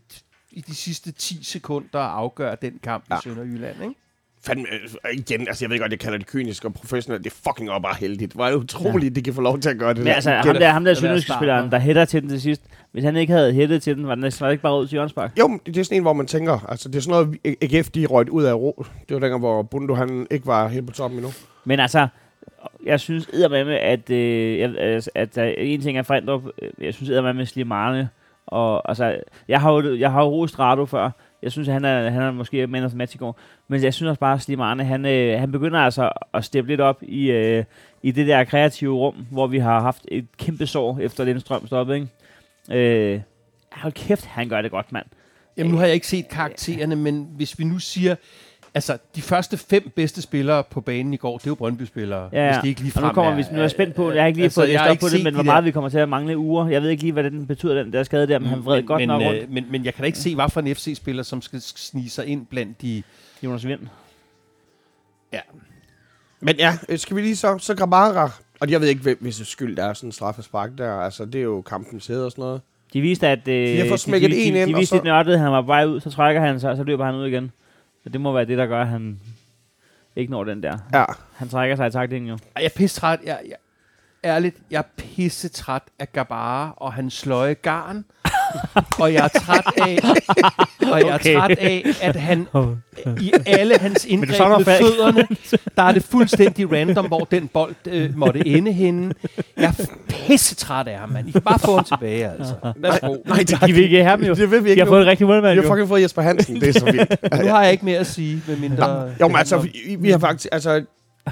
i de sidste 10 sekunder afgør den kamp ja. i Sønderjylland, ikke? Fandme, øh, igen, altså jeg ved godt, jeg kalder det kynisk og professionelt. Det er fucking også bare heldigt. Hvor er det utroligt, ja. de kan få lov til at gøre det Men der. altså, Det ham der, ham der sønderjyske spilleren, der hætter til den til sidst. Hvis han ikke havde hættet til den, var den næsten var det ikke bare ud til Jørgensbak. Jo, men det er sådan en, hvor man tænker, altså det er sådan noget, AGF de røget ud af ro. Det var dengang, hvor Bundo han ikke var helt på toppen endnu. Men altså, jeg synes eddermame, at, øh, jeg- altså, at der, en ting er Frendrup, øh, jeg synes eddermame Slimane, og altså, jeg har jo, jeg har jo rost Rado før, jeg synes, at han er, han er måske man of match i går, men jeg synes også bare, at Slimane, han, øh, han begynder altså at steppe lidt op i, øh, i det der kreative rum, hvor vi har haft et kæmpe sår efter Lindstrøm stoppet, ikke? Øh, hold kæft, han gør det godt, mand. Jamen, nu har jeg ikke set karaktererne, men hvis vi nu siger, altså, de første fem bedste spillere på banen i går, det er jo Brøndby-spillere, Ja, ja. hvis det ikke lige Og nu kommer vi, nu er jeg spændt på, jeg har ikke lige altså, fået læst op på det, men de hvor der- meget vi kommer til at mangle uger. Jeg ved ikke lige, hvad den betyder, den der skade der, men han vred men, godt men, nok rundt. øh, men, men jeg kan da ikke se, hvad for en FC-spiller, som skal snige sig ind blandt de... Jonas Vind. Ja, Men ja, øh, skal vi lige så, så Grabara, og jeg ved ikke, hvem- hvis skyld der er sådan en straffespark der, altså det er jo kampens hæder og sådan noget. De viste, at øh, har fået de, de, en de, ind, de og viste så- lidt nørdet, han var vej ud, så trækker han sig, og så løber han ud igen. Så det må være det, der gør, at han ikke når den der. Ja, Han trækker sig i taktingen jo. Ej, jeg er pisse træt. Jeg, jeg, ærligt, jeg er pisse træt af Gabara og hans sløje garn. og jeg er træt af, og jeg er Okay. træt af, at han i alle hans indgreb med fødderne, der er det fuldstændig random, hvor den bold øh, måtte ende henne. Jeg er pisse træt af ham, mand. I kan bare få ham tilbage, altså. Værsgo. nej, tak. De vil ikke have ham jo. Det vil vi ikke har nu. fået en rigtig målmand jo. har fucking fået Jesper Hansen, det er så vildt. Nu har jeg ikke mere at sige, med mindre... Jo, men altså, vi, vi har faktisk, altså,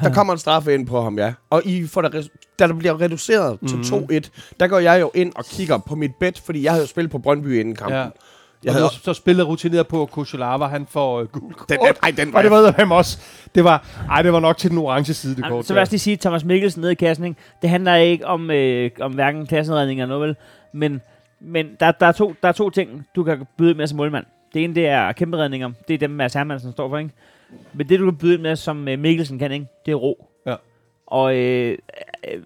der kommer en straffe ind på ham, ja. Og I får der, da der bliver reduceret Mhm. til 2-1, der går jeg jo ind og kigger på mit bet, fordi jeg havde jo spillet på Brøndby inden kampen. Ja. Jeg Jeg havde, så spillet rutineret på at Kosholava, han får øh, gul kort. den, ej, den var Og det var ham også. Det var, ej, det var nok til den orange side, det kort. så vil jeg også lige sige, Thomas Mikkelsen nede i kassen, ikke? det handler ikke om, øh, om hverken klassenredning eller noget, vel? Men, men der, der, er to, der er to ting, du kan byde med som målmand. Det ene, det er kæmpe redninger. Det er dem, Mads Hermansen står for, ikke? Men det, du kan byde ind med, som øh, Mikkelsen kan, ikke? det er ro. Ja. Og øh, øh,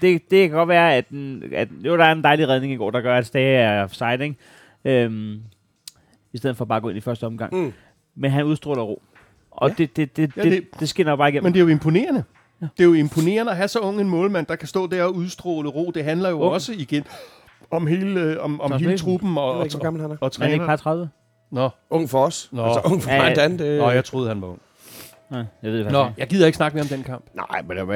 det, det kan godt være, at, den, at jo, der er en dejlig redning i går, der gør, at Stage er offside, ikke? Øhm, I stedet for bare at gå ind i første omgang. Mm. Men han udstråler ro. Og Ja. det, det, det, Ja, det, det- det, skinner bare igennem. Men det er jo imponerende. Det er jo imponerende at have så ung en målmand, der kan stå der og udstråle ro. Det handler jo Ung. også igen om hele, øh, om, om hele truppen og, ved og, ikke, hvor gammel han er. og ikke træner. par 30? Nå, Ung for os. Nå. Altså, ung for Ja. Dan. Det, Nå, jeg troede, han var ung. Nej, jeg ved det Nå, jeg gider ikke snakke mere om den kamp. Nej, men. Øh, Men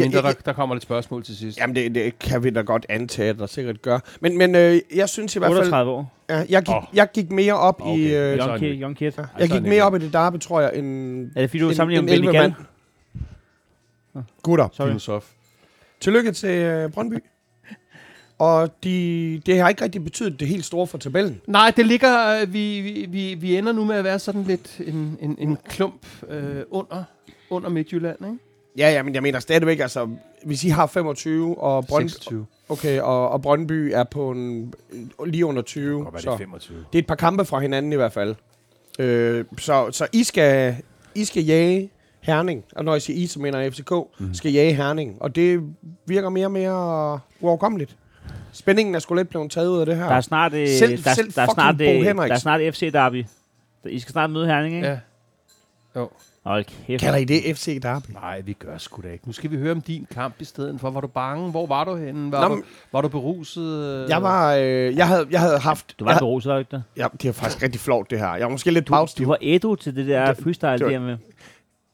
ja, mindre ja, der, der kommer lidt spørgsmål til sidst. Jamen, det, det kan vi da godt antage, at der sikkert gør. Men, men øh, jeg synes i hvert fald... 38 år. Ja, jeg, gik, Åh. jeg gik mere op Okay. i... Øh, Young kid. Young kid. jeg gik mere op i det derby, tror jeg, end... Er det fordi, du en- sammenligner en med Benny 11 Gall? mand. Gutter. Filosof. Tillykke til øh, Brøndby. Og de, det har ikke rigtig betydet det helt store for tabellen. Nej, det ligger... øh, Vi, vi, vi, ender nu med at være sådan lidt en, en, en klump øh, under, under Midtjylland, ikke? Ja, ja, men jeg mener stadigvæk, altså, hvis I har 25, og, Brøndby, 26. okay, og, og Brøndby er på en, lige under 20, så 25. det er et par kampe fra hinanden i hvert fald. Øh, så, så I skal, I skal jage Herning, og når jeg siger I, så mener jeg FCK, mm. skal jage Herning, og det virker mere og mere uoverkommeligt. Spændingen er sgu lidt blevet taget ud af det her. Der er snart, øh, Selv- der, selv der, er snart, Bo øh, der er snart FC Derby. I skal snart møde Herning, ikke? Ja. Jo. Hold kæft. Kalder I det FC Derby? Nej, vi gør sgu da ikke. Nu skal vi høre om din kamp i stedet for. Var du bange? Hvor var du henne? Var, Nå, du, var du beruset? Jeg var, øh, jeg havde, jeg havde haft... Du var jeg, beruset, du ikke det? ja, det er faktisk rigtig flot, det her. Jeg var måske lidt Du, du var ædru til det der Det- freestyle det var- der med.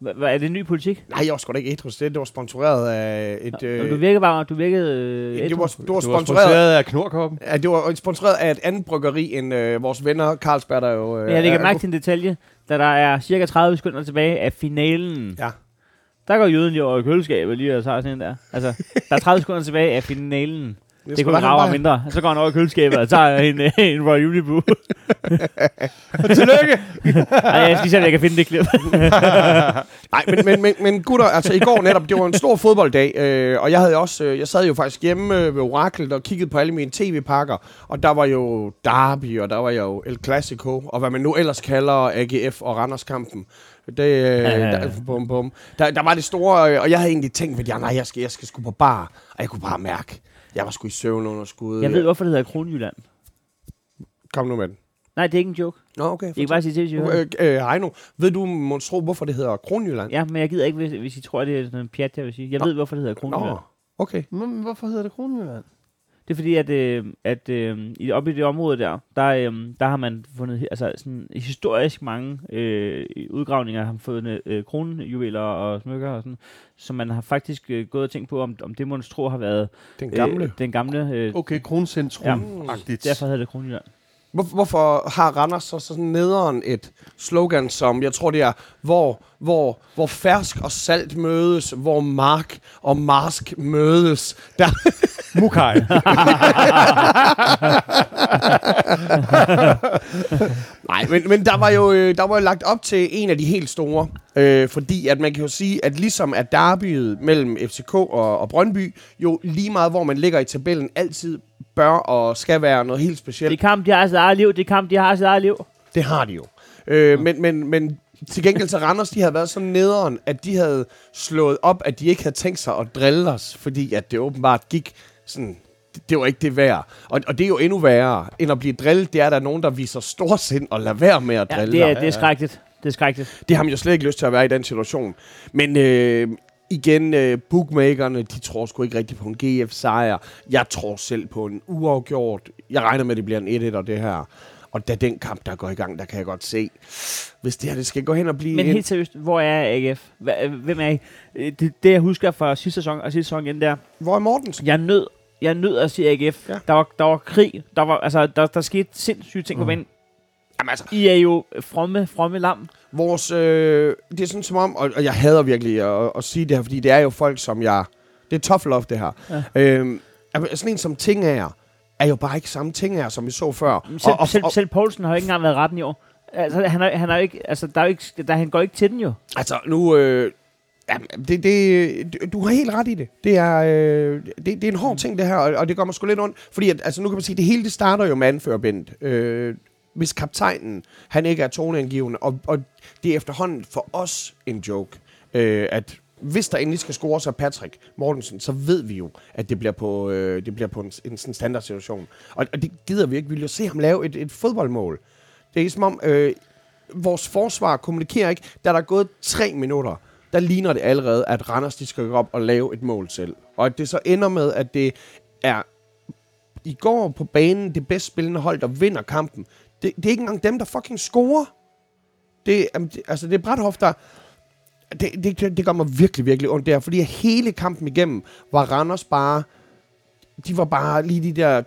Hvad, er det en ny politik? Nej, jeg var sgu da ikke ædru. Det, det var sponsoreret af et... Øh, Øh, du virkede bare, du virkede øh, det, ædru. var, det var sponsoreret... sponsoreret af Knorkoppen. Ja, det var sponsoreret af et andet bryggeri end øh, vores venner Carlsberg, der jo... Øh, Men jeg lægger er- mærke til en detalje, da der er cirka 30 sekunder tilbage af finalen. Ja. Der går jøden jo over i køleskabet lige og tager sådan en der. Altså, der er 30 sekunder tilbage af finalen. Det kunne grave ham mindre. Så går han over i køleskabet og tager en, øh, en Royal Unibrew. Tillykke! Ej, jeg skal se, jeg kan finde det klip. Nej, men, men, men, men gutter, altså i går netop, det var en stor fodbolddag, øh, og jeg havde også, øh, jeg sad jo faktisk hjemme øh, ved Oracle og kiggede på alle mine tv-pakker, og der var jo Derby, og der var jo El Clasico, og hvad man nu ellers kalder AGF og Randerskampen. Det, øh, der, bum, bum. Der, der var det store, øh, og jeg havde egentlig tænkt, at jeg, nej, jeg skal, jeg skal sgu på bar, og jeg kunne bare mærke, jeg var sgu i søvn under skuddet. Jeg ved, hvorfor det hedder Kronjylland. Kom nu med den. Nej, det er ikke en joke. Nå, okay. Jeg kan bare sige til, hvis I hører. Øh, øh, Heino, ved du, monstro, hvorfor det hedder Kronjylland? Ja, men jeg gider ikke, hvis, hvis I tror, det er sådan en pjat, jeg vil sige. Jeg ved, hvorfor det hedder Kronjylland. Nå, okay. Men hvorfor hedder det Kronjylland? Det er fordi, at, øh, at øh, i, oppe i det område der, der, øh, der har man fundet altså, sådan, historisk mange øh, udgravninger, har man fundet øh, kronjuveler og smykker og sådan, så man har faktisk øh, gået og tænkt på, om, om det monstro har været Den gamle. Øh, den gamle øh, Okay, Kroncentrum-agtigt. Derfor hedder det. Hvor, hvorfor har Randers så sådan nederen et slogan, som jeg tror det er, hvor, hvor, hvor fersk og salt mødes, hvor mark og marsk mødes. Der, Mukai. Nej, men, men der var jo øh, der var jo lagt op til en af de helt store. Øh, fordi at man kan jo sige, at ligesom at derbyet mellem FCK og, og Brøndby, jo lige meget hvor man ligger i tabellen, altid bør og skal være noget helt specielt. Det kamp, de har sit eget liv. Det kamp, de har sit eget liv. Det har de jo. Øh, men, men, men til gengæld så Randers, de havde været så nederen, at de havde slået op, at de ikke havde tænkt sig at drille os, fordi at det åbenbart gik sådan, det, var ikke det værd. Og, og det er jo endnu værre, end at blive drillet, det er, at der er nogen, der viser storsind og lader være med at Ja, drille det er, dig. det er skrækkeligt. Det er skrækkeligt. Det har man jo slet ikke lyst til at være i den situation. Men øh, igen, øh, bookmakerne, de tror sgu ikke rigtigt på en GF-sejr. Jeg tror selv på en uafgjort. Jeg regner med, at det bliver en 1-1 og det her. Og da den kamp, der går i gang, der kan jeg godt se, hvis det her det skal gå hen og blive Men en... helt seriøst, hvor er AGF? Hvem er I? Øh, Det, det, jeg husker fra sidste sæson og sidste sæson igen der, Hvor er Mortensen? jeg nød, jeg er nød at se AGF. Ja. Der, var, der var krig, der, var, altså, der, der skete sindssyge ting mm. på banen. Jamen altså, I er jo fromme, fromme lam. vores... Øh, det er sådan som om, og, og jeg hader virkelig at, at sige det her, fordi det er jo folk, som jeg... Det er tough love, det her. Ja. Øhm, altså, sådan en som Tingager, er jo bare ikke samme Tingager, som vi så før. Selv, og, og, selv, selv Poulsen har jo ikke engang været retten i år. Altså, han, er, han, er jo ikke, altså, der er jo ikke, der, han går ikke til den jo. Altså, nu... Øh, ja, det, det, du- du har helt ret i det. Det er, øh, det, det er en hård ting, det her, og, det gør mig sgu lidt ondt. Fordi, at, altså, nu kan man sige, det hele det starter jo med anførerbind. Øh, hvis kaptajnen, han ikke er toneangivende, og, og det er efterhånden for os en joke, øh, at hvis der endelig skal score sig Patrick Mortensen, så ved vi jo, at det bliver på, øh, det bliver på en, en sådan standard situation. Og, og det gider vi ikke. Vi vil jo se ham lave et, et fodboldmål. Det er som om, øh, vores forsvar kommunikerer ikke. Da der er gået tre minutter, der ligner det allerede, at Randers de skal gå op og lave et mål selv. Og at det så ender med, at det er i går på banen det bedst spillende hold, der vinder kampen. Det, det er ikke engang dem, der fucking scorer. Det, altså, det er Brathoff, der... Det, det, det, det gør mig virkelig, virkelig ondt der, fordi hele kampen igennem var Randers bare... De var bare lige de der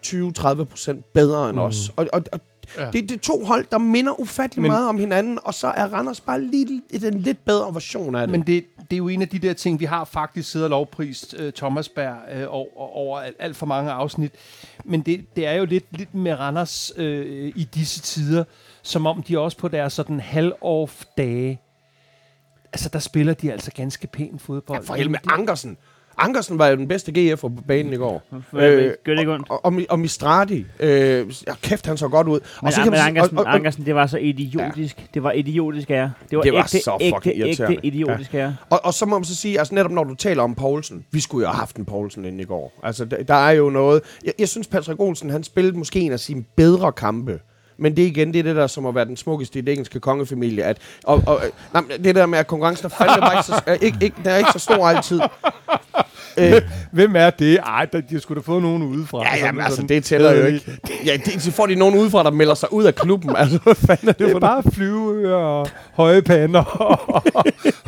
20-30 procent bedre end mm. os. Og, og, og Ja. det, det er to hold, der minder ufattelig Men- meget om hinanden, og så er Randers bare lige den lidt bedre version af det. Men det, det er jo en af de der ting, vi har faktisk siddet og lovprist uh, Thomas Berg uh, over, over alt, alt for mange afsnit. Men det, det er jo lidt, lidt med Randers uh, i disse tider, som om de også på deres sådan halv-off-dage, altså der spiller de altså ganske pæn fodbold. Ja, for helvede med Ankersen. Ankersen var jo den bedste GF'er på banen i går. Øh, Gør det ikke ondt? og, og, og Mistrati. Øh, ja, kæft, han så godt ud. Men, og så men man Ankersen, og, og, Ankersen, det var så idiotisk. Ja. Det var idiotisk af. Det var, Det var ægte, så ægte, ægte, idiotisk af jer. og, og så må man så sige, altså netop når du taler om Poulsen, vi skulle jo have haft en Poulsen inden i går. Altså, der, der er jo noget... Jeg, jeg synes, Patrick Olsen, han spillede måske en af sine bedre kampe. Men det er igen, det er det der, som at være den smukkeste i det engelske kongefamilie. At, og, og, øh, nej, det der med, at konkurrencen er fandme bare ikke så, er ikke, ikke, den er ikke så stor altid. Øh, Hvem er det? Ej, der, de skulle da få nogen udefra. Ja, jamen, altså, det tæller jo Øh, ikke. Ja, det, så får de nogen udefra, der melder sig ud af klubben. Altså, hvad fanden er det Det er bare flyveører og høje pander og, og,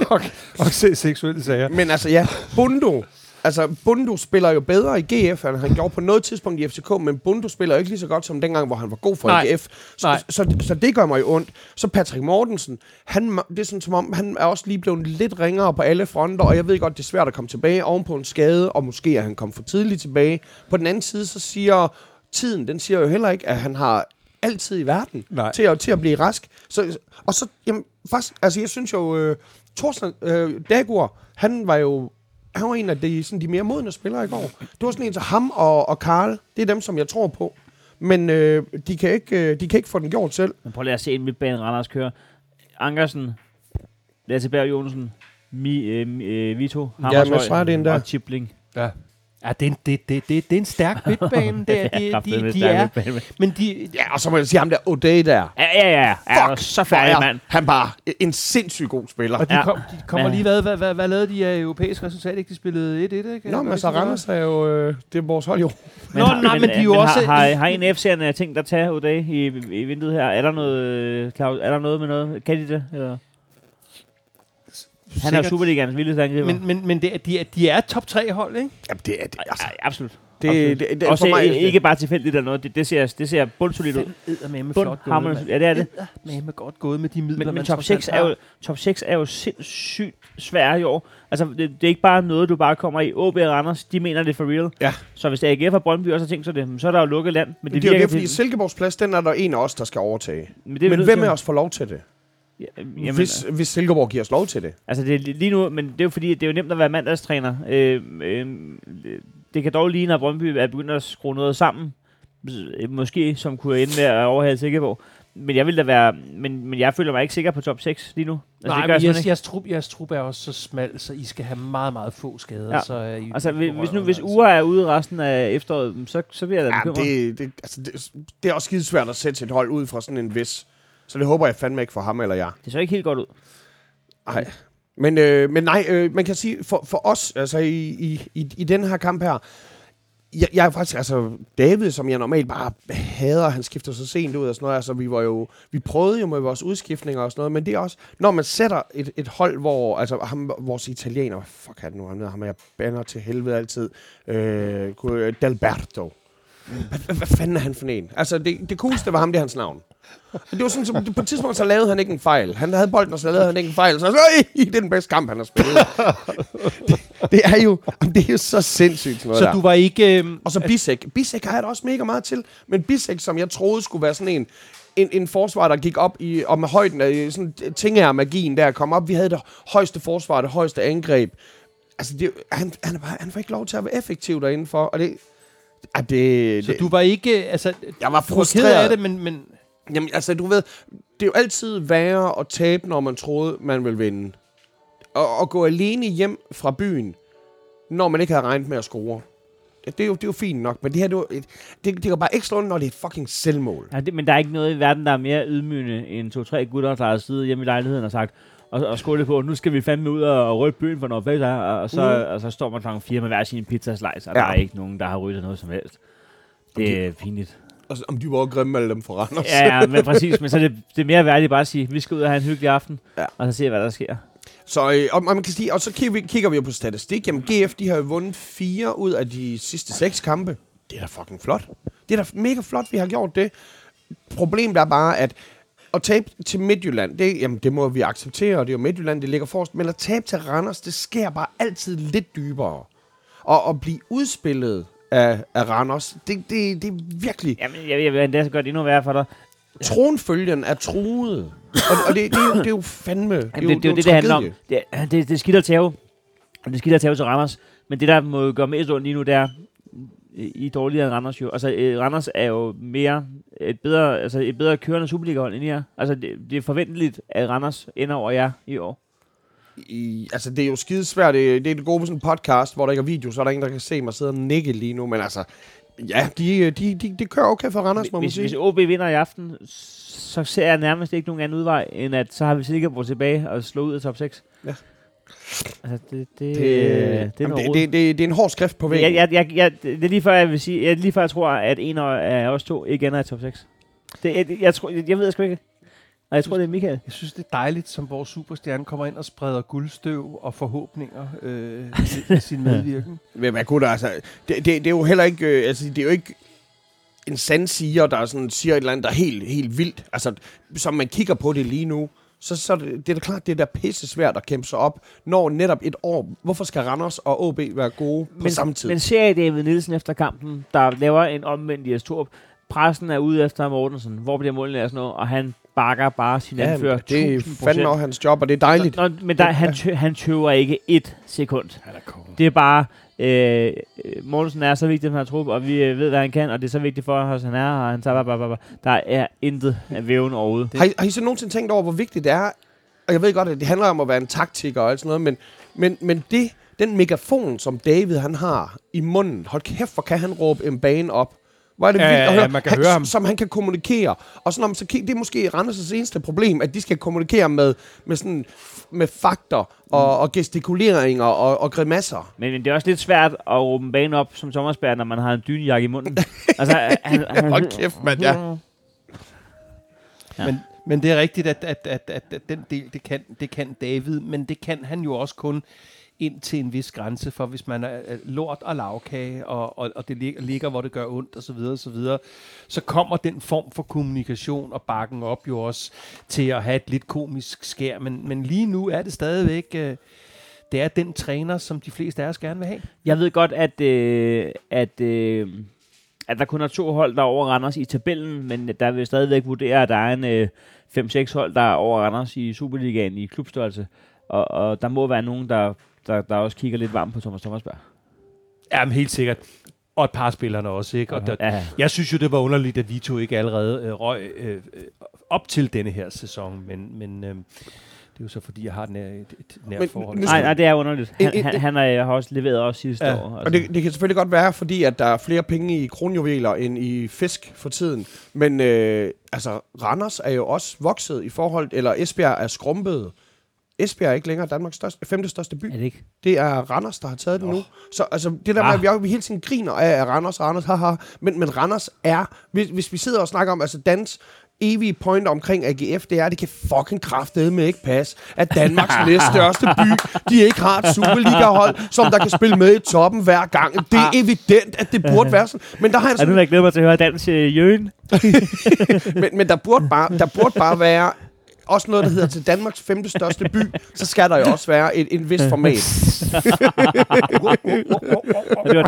og, og se seksuelle sager. Men altså, ja, Bundo. Altså, Bundu spiller jo bedre i GF, end han gjorde på noget tidspunkt i FCK, men Bundu spiller jo ikke lige så godt som dengang, hvor han var god for Nej. AGF. Så, Nej. så, så, så det gør mig jo ondt. Så Patrick Mortensen, han, det er sådan som om, han er også lige blevet lidt ringere på alle fronter, og jeg ved godt, det er svært at komme tilbage oven på en skade, og måske er han kommet for tidligt tilbage. På den anden side, så siger tiden, den siger jo heller ikke, at han har altid i verden Nej. til at, til at blive rask. Så, og så, jamen, faktisk, altså jeg synes jo, øh, Thorsten øh, Dagur, han var jo han var en af de, sådan, de mere modne spillere i går. Det var sådan en til ham og, og Karl. Det er dem, som jeg tror på. Men øh, de, kan ikke, øh, de kan ikke få den gjort selv. Men prøv lige at se en midtbane Randers køre. Ankersen, Lasse Berg Johnsen, Mi, øh, Mi- øh, Vito, Hammershøj men så er det en der. og Chipling. Ja. Ja, det er en, det, det, det, det er en stærk midtbane. Det er, de, de, de stærk er, men de, Ja, og så må jeg sige ham der, O'Day der. Ja, ja, ja. Fuck, så færdig, mand. Han bare en sindssygt god spiller. og de, Ja. kom, de kommer Men- lige, hvad, hvad, hvad, hvad lavede de af europæisk resultat? Ikke? De spillede 1-1, ikke? Nå, men så Var Randers er jo, øh, det er vores hold jo. Nå, nej, men de er jo men også- Har, har, har en af FC'erne tænkt at tage O'Day i, i vinduet her? Er der noget, øh, Claus, er der noget med noget? Kan de det? Eller? Han er. Superligaens vildeste angriber. Men, men, men det, er- de, er, de er top 3 hold, ikke? Jamen, det er det. Altså, ja, absolut. det, det, det, Også for mig, ikke, ikke bare tilfældigt eller noget. Det, det, ser, det ser bundsolidt ud. med med Bund, flot gået, ja, det er det. med godt gået med de midler, Men, men man top, trods 6 alt er jo, top 6 er jo sindssygt svært i år. Altså, det, det er ikke bare noget, du bare kommer i. OB og Randers, de mener det er for real. Ja. Så hvis AGF og Brøndby også har tænkt sig det, så er der jo lukket land. Men det, det, det er jo virker det, fordi Silkeborgs plads, den er der en af os, der skal overtage. men, det Men hvem af os får lov til det? Ja, Jamen, hvis, hvis Silkeborg giver os lov til det. Altså, det er li- lige nu, men det er jo fordi, det er jo nemt at være mandagstræner. Øh, øh, det kan dog ligne, at Brøndby er begyndt at skrue noget sammen. Øh, Måske, som kunne ende med at overhale Sikkerborg. Men jeg vil da være, men, men jeg føler mig ikke sikker på top 6 lige nu. Altså, Nej, det gør men jeg jeres, jeres, trup, jeres trup er også så smal, så I skal have meget, meget få skader. Ja. Så er I Altså, hvis, hvis nu hvis altså. uger er ude resten af efteråret, så, så bliver jeg da Ja, bekymret. det, det, altså, det, det er også skide svært at sætte sit hold ud fra sådan en vis. Så det håber jeg fandme ikke for ham eller jeg. det ser ikke helt godt ud. Nej. Men, øh, men nej, øh, man kan sige, for, for os, altså i, i, i, i den her kamp her, jeg, jeg er faktisk, altså David, som jeg normalt bare hader, han skifter så sent ud og sådan noget, altså vi var jo, vi prøvede jo med vores udskiftninger og sådan noget, men det er også, når man sætter et, et hold, hvor, altså ham, vores italiener, fuck det nu, der, ham jeg banner til helvede altid, øh, Dalberto. Hvad, fanden er han for en? Altså, det, det coolste var ham, det er hans navn. Og det var sådan, som, på et tidspunkt, så lavede han ikke en fejl. Han havde bolden, og så lavede han ikke en fejl. Så, så det er den bedste kamp, han har spillet. det, det, er jo, det er jo så sindssygt noget Så der. du var ikke... Øh, Og så Bisek. Bisek har jeg da også mega meget til. Men Bisek, som jeg troede skulle være sådan en, en, en forsvar, der gik op i, og med højden af sådan ting af magien der kom op. Vi havde det højeste forsvar, det højeste angreb. Altså, det, han, han, var, han får ikke lov til at være effektiv derinde for, og det... Ah, det, så det du var ikke... Altså, jeg var var frustreret. af det, men... men Jamen, altså, du ved, det er jo altid værre at tabe, når man troede, man ville vinde. Og, og gå alene hjem fra byen, når man ikke havde regnet med at score. Det er jo, det er jo fint nok, men det her, det, et, det, det går bare ekstra ondt, når det er fucking selvmål. Ja, det, men der er ikke noget i verden, der er mere ydmygende end to-tre gutter, der har siddet hjemme i lejligheden og sagt, og, og skålet på, nu skal vi fandme ud og, og rydde byen for noget fælles og, og, så, Mm. og så står man klokken fire med hver sin pizza slice, og Ja. der er ikke nogen, der har ryddet noget som helst. Det er pinligt. Altså, om de var grimme alle dem for Randers. Ja, ja, men præcis, men så er det, det er mere værdigt bare at sige, vi skal ud og have en hyggelig aften, Ja. og så se, hvad der sker. Så, øh, og, man kan sige, og så kigger vi, kigger vi jo på statistik. Jamen, GF, de har jo vundet fire ud af de sidste seks kampe. Det er da fucking flot. Det er da mega flot, vi har gjort det. Problemet er bare, at at tabe til Midtjylland, det, jamen, det må vi acceptere, og det er jo Midtjylland, det ligger forrest. Men at tabe til Randers, det sker bare altid lidt dybere. Og at blive udspillet af, af Randers, det, det, det er virkelig... Jamen, jeg, jeg vil endda gøre det endnu værre for dig. Tronfølgen er truet. Og, og det, det, er jo, det er jo fandme... Det er Jamen, det, det, er jo det, det handler om. Det, er- det, det er skidt at. Og det er skidt at tæve til Randers. Men det, der må gøre mest ondt lige nu, det er, I er dårligere end Randers jo. Altså, øh, Randers er jo mere et bedre, altså et bedre kørende Superliga-hold end I er. Altså, det, det er forventeligt, at Randers ender over jer i år. I, altså det er jo skidesvært. Det, det er det gode på sådan en podcast, hvor der ikke er video, så er der ingen, der kan se mig sidde og nikke lige nu. Men altså, ja, de, de, de, de kører okay for Randers, må man Hvis, sige. hvis OB vinder i aften, så ser jeg nærmest ikke nogen anden udvej, end at så har vi Silkeborg tilbage og slå ud af top 6. Ja. Altså, det, det, det, det, er det, det, det, det er en hård skrift på væggen. Jeg, jeg, jeg, jeg, det er lige før, jeg vil sige, jeg, lige før jeg tror, at en af os to ikke ender i top 6. Det, jeg, jeg, tror, jeg, jeg ved sgu ikke. Nej, jeg tror, det er Michael. Jeg synes, det er dejligt, som vores superstjerne kommer ind og spreder guldstøv og forhåbninger øh, med, med sin medvirken. Men hvad kunne der, altså, det, det, det, er jo heller ikke, øh, altså, det er jo ikke en sand siger, der sådan siger et eller andet, der er helt, helt vildt. Altså, som man kigger på det lige nu, så, så er det, det er da klart, det er da pisse svært at kæmpe sig op, når netop et år, hvorfor skal Randers og OB være gode på men, samme tid? Men ser I David Nielsen efter kampen, der laver en omvendt Jes Torp. Pressen er ude efter Mortensen. Hvor bliver målene og sådan noget? Og han bakker bare sin ja, anfører det er 1000%. fandme også hans job, og det er dejligt. Nå, men der, han, tø, han tøver ikke et sekund. Det er bare, øh, Mortensen er så vigtig for den her trup, og vi øh, ved, hvad han kan, og det er så vigtigt for os, han er, og han tager bare, bare, bare. Der er intet af væven overhovedet. Har I, har I så nogensinde tænkt over, hvor vigtigt det er? Og jeg ved godt, at det handler om at være en taktiker og alt sådan noget, men, men, men det, den megafon, som David han har i munden, hold kæft, hvor kan han råbe en bane op. Hvor er det Ja, vildt ja, at ja, høre, man kan han, høre ham. Som han kan kommunikere. Og sådan, om, så, det er måske Randers' eneste problem, at de skal kommunikere med, med, sådan, med fakter og, og gestikuleringer og, og grimasser. Men, men det er også lidt svært at råbe en bane op som sommerspær, når man har en dynejakke i munden. altså, han, han, Hold kæft, mand, ja. Ja. Men, men det er rigtigt, at, at, at, at, at den del, det kan, det kan David, men det kan han jo også kun ind til en vis grænse, for hvis man er lort og lavkage, og, og, og det ligger, hvor det gør ondt, og så videre, og så videre, så kommer den form for kommunikation og bakken op jo også til at have et lidt komisk skær, men, men lige nu er det stadigvæk, øh, det er den træner, som de fleste af os gerne vil have. Jeg ved godt, at, øh, at, øh, at der kun er to hold, der er over Randers i tabellen, men der vil stadigvæk vurdere, at der er en øh, 5-6 hold, der er over Randers i Superligaen i klubstørrelse. Og, og der må være nogen, der, der, der også kigger lidt varmt på Thomas Thomasberg. Ja, men helt sikkert. Og et par af spillerne også, ikke? Og der, Ja. Jeg synes jo, det var underligt, at Vito ikke allerede øh, røg øh, øh, op til denne her sæson, men, men øh, det er jo så fordi, jeg har et, nær, et, et nært Men forhold. Nej, nej, det er underligt. Han, En- en- han, han er, har også leveret også sidste Ja, år. Altså. Og det, det kan selvfølgelig godt være, fordi at der er flere penge i kronjuveler end i fisk for tiden. Men øh, altså, Randers er jo også vokset i forhold, eller Esbjerg er skrumpet. Esbjerg er ikke længere Danmarks største, femte største by. er det ikke? Det er Randers, der har taget den nu. Så altså, det der med, Ah. at vi, vi hele tiden griner af, at Randers, Randers, haha. Men, men Randers er, hvis, hvis vi sidder og snakker om, altså dans evige point omkring AGF, det er, at det kan fucking kraftedeme ikke passe, at Danmarks næststørste by, de ikke har et Superliga-hold, som der kan spille med i toppen hver gang. Det er evident, at det burde være sådan. Men der har jeg Og nu sådan, vil jeg glæde mig til at høre dans øh, Jøen. men, men der, burde bare, der burde bare være også noget, der hedder til Danmarks femte største by, så skal der jo også være et, et vist format. Det var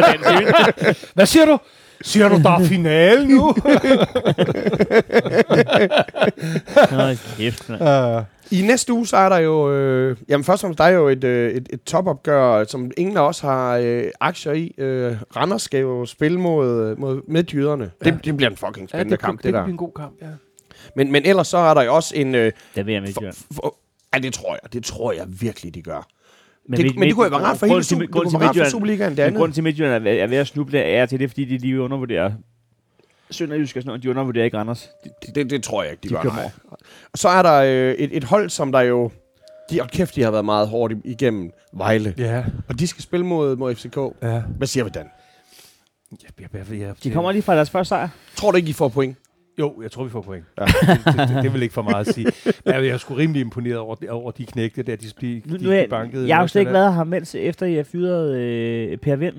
det Jøen. Hvad siger du? Siger du, der er finale nu? Nå, kæft, mand. I næste uge, så er der jo... Øh, jamen først og fremmest, der er jo et, øh, et, et topopgør, som ingen af os har øh, aktier i. Øh, Randers skal jo spille mod, mod midtjyderne. Ja. Det, det bliver en fucking spændende det, kamp, det, det, der. bliver en god kamp, ja. Men, men ellers så er der jo også en... Øh, Det vil jeg Jøen. for, ja, det tror jeg. Det tror jeg virkelig, de gør. Men, det, Midt- men det kunne jo være rart for hele til- kunne være rart for Midtjylland- Superligaen, det andet. grunden til, at Midtjylland er, er ved at snuble er til det, fordi de lige undervurderer Sønderjysk og sådan noget, de undervurderer ikke Randers. De, Det, det, det tror jeg ikke, de, De gør. Nej. Så er der øh, et, et hold, som der jo... De, og kæft, de har været meget hårdt igennem Vejle. Ja, Og de skal spille mod, mod FCK. ja. Hvad siger vi, Dan? Jeg, jeg, jeg, jeg, de kommer lige fra deres første sejr. Tror du ikke, I får point? Jo, jeg tror, vi får point. Ja. Det, det, det, det, vil ikke for meget at sige. Men jeg er sgu rimelig imponeret over, over de knægte der, de, de, de, nu er, de bankede. jeg har jo slet ikke været her, mens efter har fyret øh, Per Vind.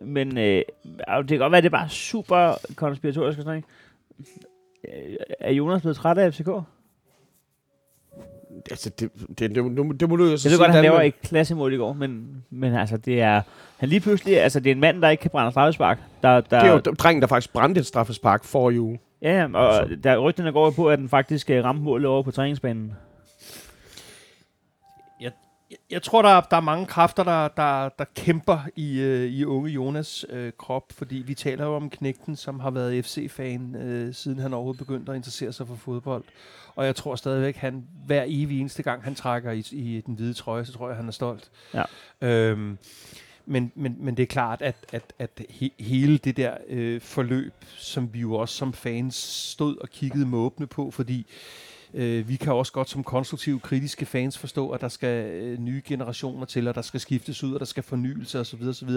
Men øh, det kan godt være, at det er bare super konspiratorisk og sådan noget. Er Jonas blevet træt af FCK? Altså, det, det, det, det, det må du jo så Jeg ved godt, at han laver et klassemål i går, men, men altså, det er... Han lige pludselig... Altså, det er en mand, der ikke kan brænde straffespark. Der, der, Det er jo drengen, der faktisk brændte et straffespark for i uge. Ja, og der rygterne går jo på, at den faktisk øh, ramte målet over på træningsbanen. Jeg, jeg tror, der er, der er mange kræfter, der, der, der kæmper i, øh, i unge Jonas øh, krop, fordi vi taler jo om knægten, som har været FC-fan, øh, siden han overhovedet begyndte at interessere sig for fodbold. Og jeg tror stadigvæk, han hver evig eneste gang, han trækker i, i den hvide trøje, så tror jeg, han er stolt. Ja. Øhm, men, men, men det er klart, at, at, at he, hele det der øh, forløb, som vi jo også som fans stod og kiggede måbne på, fordi Øh, vi kan også godt som konstruktive, kritiske fans forstå, at der skal øh, nye generationer til, og der skal skiftes ud, og der skal fornyelse osv. osv.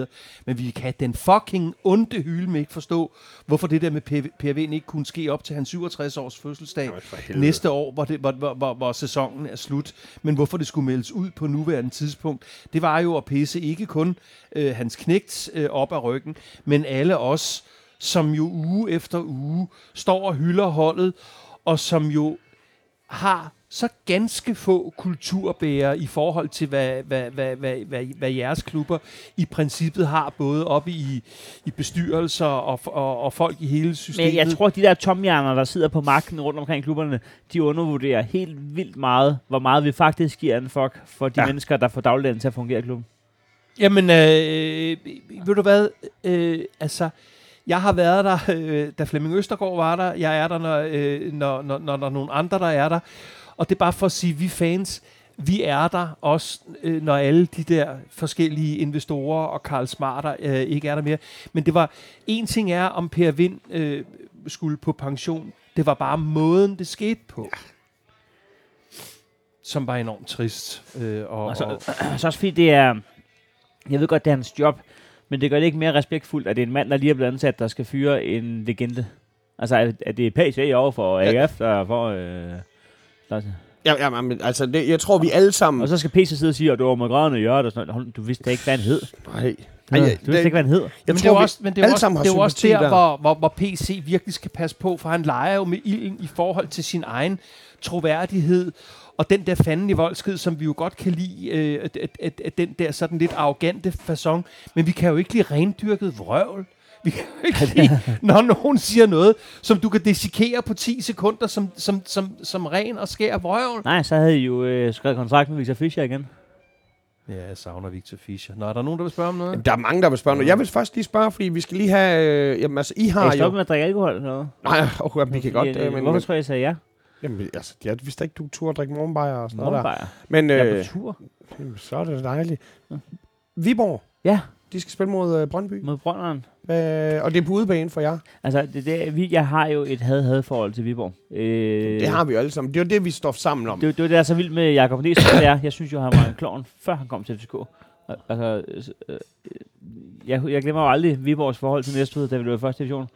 Men vi kan den fucking onde hylde med ikke forstå, hvorfor det der med PV, ikke kunne ske op til hans 67 års fødselsdag Jamen, næste år, hvor, det, hvor, hvor, hvor, hvor sæsonen er slut. Men hvorfor det skulle meldes ud på nuværende tidspunkt, det var jo at pisse ikke kun øh, hans knægt øh, op af ryggen, men alle os, som jo uge efter uge står og hylder holdet, og som jo har så ganske få kulturbærere i forhold til, hvad, hvad, hvad, hvad, hvad, hvad jeres klubber i princippet har, både oppe i, i bestyrelser og, og, og folk i hele systemet. Men jeg tror, at de der tomhjerner, der sidder på magten rundt omkring klubberne, de undervurderer helt vildt meget, hvor meget vi faktisk giver en fuck for de Ja. mennesker, der får dagligdagen til at fungere i klubben. Jamen, øh, ved du hvad? Øh, altså, jeg har været der, øh, da Flemming Østergaard var der. Jeg er der, når, øh, når, når, når der er nogle andre, der er der. Og det er bare for at sige, vi fans, vi er der også, øh, når alle de der forskellige investorer og Karl Smarter øh, ikke er der mere. Men det var, en ting er, om Per Vind øh, skulle på pension. Det var bare måden, det skete på. Som var enormt trist. Øh, og, Og så, og, så også fordi det er... Jeg ved godt, det er hans job, men det gør det ikke mere respektfuldt, at det er en mand, der lige er blevet ansat, der skal fyre en legende. Altså, at, at det er PC over for AGF, der får... Øh, der, Ja, ja, men, altså, det, jeg tror, vi alle sammen... og så skal PC sidde og sige, at du var med grædende hjørte og sådan noget. Du vidste da ikke, hvad han hed. Nej. Ej, Ej, du ja, vidste ikke, hvad han hed. Jeg men tror, det er også, men det er også, det er også der, der. hvor, hvor, hvor PC virkelig skal passe på, for han leger jo med ilden i forhold til sin egen troværdighed, og den der fanden i voldsked, som vi jo godt kan lide, øh, at, at, at, at den der sådan lidt arrogante façon, men vi kan jo ikke lide rendyrket vrøvl. Vi kan jo ikke lide, når nogen siger noget, som du kan dissekere på 10 sekunder, som, som, som, som ren og skær vrøvl. Nej, så havde I jo øh, skrevet kontrakt med Victor Fischer igen. Ja, jeg savner Victor Fischer. Nå, er der nogen, der vil spørge om noget? Jamen, der er mange, der vil spørge noget. Jeg vil først lige spørge, fordi vi skal lige have... Øh, jamen, altså, I Har har I jo... stoppet med at drikke alkohol? Eller noget? Nej, oh, jamen, vi kan godt... Øh, men, Hvorfor men, tror jeg, jeg sagde ja? Jamen, altså, jeg vidste ikke, du turde drikke morgenbajer og sådan noget der. Men Jeg er øh, på tur. jamen, så er det dejligt. Viborg, Ja, de skal spille mod øh, Brøndby. mod Brønderen. Øh, og det er på udebane for jer. Altså, det, det, vi, jeg har jo et had-had forhold til Viborg. Øh, Det har vi jo alle sammen. Det er jo det, vi står sammen om. det, det det, der er så vildt med Jakob Næsgaard, det er, jeg synes jo, han var en klovn, før han kom til FCK. Al- Altså, øh, jeg, jeg glemmer jo aldrig Viborgs forhold til Næstved, da vi var i første division.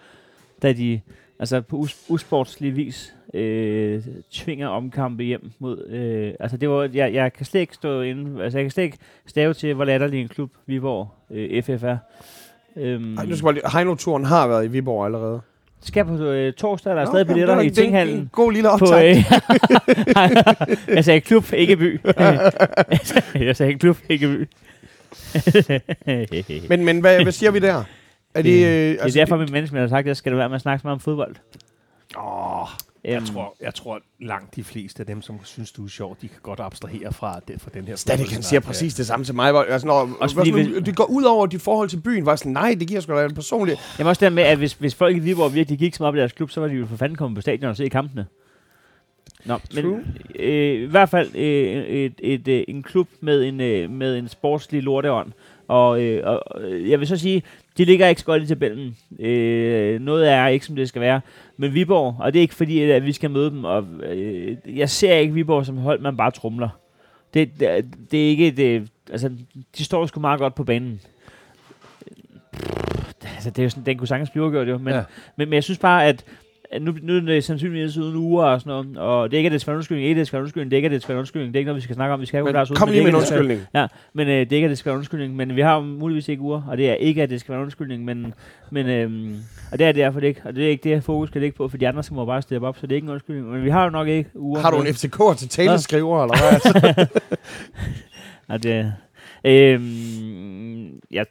Da de, altså på us, usportslig vis, øh, tvinger omkampe hjem mod... Øh, altså, det var, jeg, jeg kan slet ikke stå inde... Altså, jeg kan slet ikke stave til, hvor latterlig en klub Viborg øh, FF er. Øhm, Ej, nu skal bare lige- Heino-turen har været i Viborg allerede. skal på øh, torsdag, der er Nå, stadig jamen, billetter det i det er en- Tinghallen. en God lille optag. øh, jeg sagde klub, ikke by. jeg sagde klub, ikke by. Men, men hvad, hvad siger vi der? Er det, øh, det er derfor, min menneske har sagt, at jeg skal være med at snakke så meget om fodbold. Åh, Jeg Øhm, tror, jeg tror langt de fleste af dem, som synes, du er sjov, de kan godt abstrahere fra, det, fra den her Stadig han fodboldsnak siger præcis det samme til mig. Hvor, altså, når, Også fordi sådan, vi- det går ud over dit forhold til byen. Var sådan, nej, det giver sgu da en personlig... Jeg må også der med, at hvis, hvis folk i Viborg virkelig gik så meget op i deres klub, så var de jo for fanden kommet på stadion og se kampene. Nå, True. men øh, i hvert fald øh, et, et, øh, en klub med en, øh, med en sportslig lorteånd. Og, øh, og øh, jeg vil så sige, de ligger ikke så godt i tabellen. Øh, noget er ikke, som det skal være. Men Viborg, og det er ikke fordi, at vi skal møde dem, og øh, jeg ser ikke Viborg som hold, man bare trumler. Det, det, det er ikke det, altså, de står sgu meget godt på banen. Altså, det er jo sådan, den kunne sagtens blive gjort jo, men, Ja. men, men jeg synes bare, at nu, nu er det sandsynligvis uden uger og sådan noget, og det er ikke, at det er svært undskyldning, ikke, at det er svært undskyldning, det er ikke, at det er svært undskyldning, det er ikke noget, vi skal snakke om, vi skal have Men, kom lige er med en at er undskyldning. Ja, men øh, det er ikke, at det en undskyldning, men vi har muligvis ikke uger, og det er ikke, at det skal være undskyldning, men, men øhm, og det er derfor det ikke, og det er ikke det, fokus skal ligge på, for de andre skal må bare steppe op, så det er ikke en undskyldning, men vi har jo nok ikke uger. Har du en FCK til taleskriver, eller hvad? Ja, det, øhm, jeg,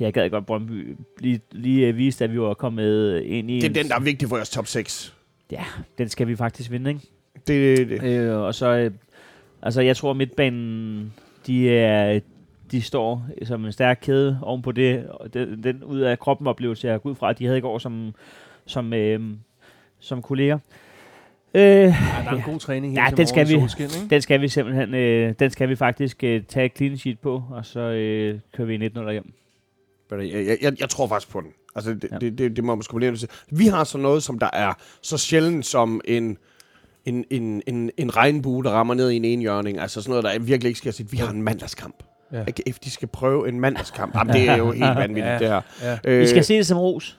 jeg gad godt Brøndby lige, lige øh, viste, at vi var kommet ind i... det er en- den, der er vigtig for jeres top 6. Den skal vi faktisk vinde, ikke? Det, det, det. Øh, og så, øh, altså jeg tror midtbanen, de er, de står som en stærk kæde oven på det, og den, den ud af kroppen oplevelse, jeg går ud fra, at de havde i går som, som, øh, som kolleger. Øh, Ja, der er en god træning her Ja, den skal i vi. solskin, ikke? den skal vi simpelthen, øh, den skal vi faktisk øh, tage et clean sheet på, og så øh, kører vi 1-0 hjem. Jeg, jeg, jeg, jeg tror faktisk på den. Altså, det, Ja. det, det, det må man sgu blive til. Vi har så noget, som der er så sjældent som en en, en, en, en regnbue, der rammer ned i en enhjørning. Altså sådan noget, der virkelig ikke skal sige, vi har en mandagskamp. Ja. AGF, de skal prøve en mandagskamp. Jamen, det er jo helt vanvittigt, Ja. det her. Ja. Øh, Vi skal se det som ros.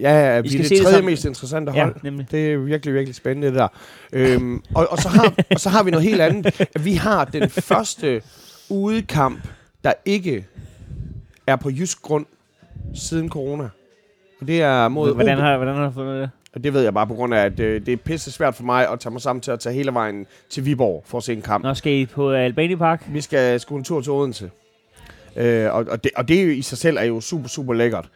Ja, ja, vi er det det tredje som- mest interessante Ja, hold. nemlig. Det er virkelig, virkelig spændende, det der. Øhm, og, og, så har, og så har vi noget helt andet. Vi har den første udekamp, der ikke er på jysk grund siden corona. Og det er mod Hvordan har, hvordan har du fundet det? Og det ved jeg bare på grund af, at øh, det er pisse svært for mig at tage mig sammen til at tage hele vejen til Viborg for at se en kamp. Nå, skal I på Albani Park? Vi skal sgu en tur til Odense. Øh, og, og, det, og det i sig selv er jo super, super lækkert.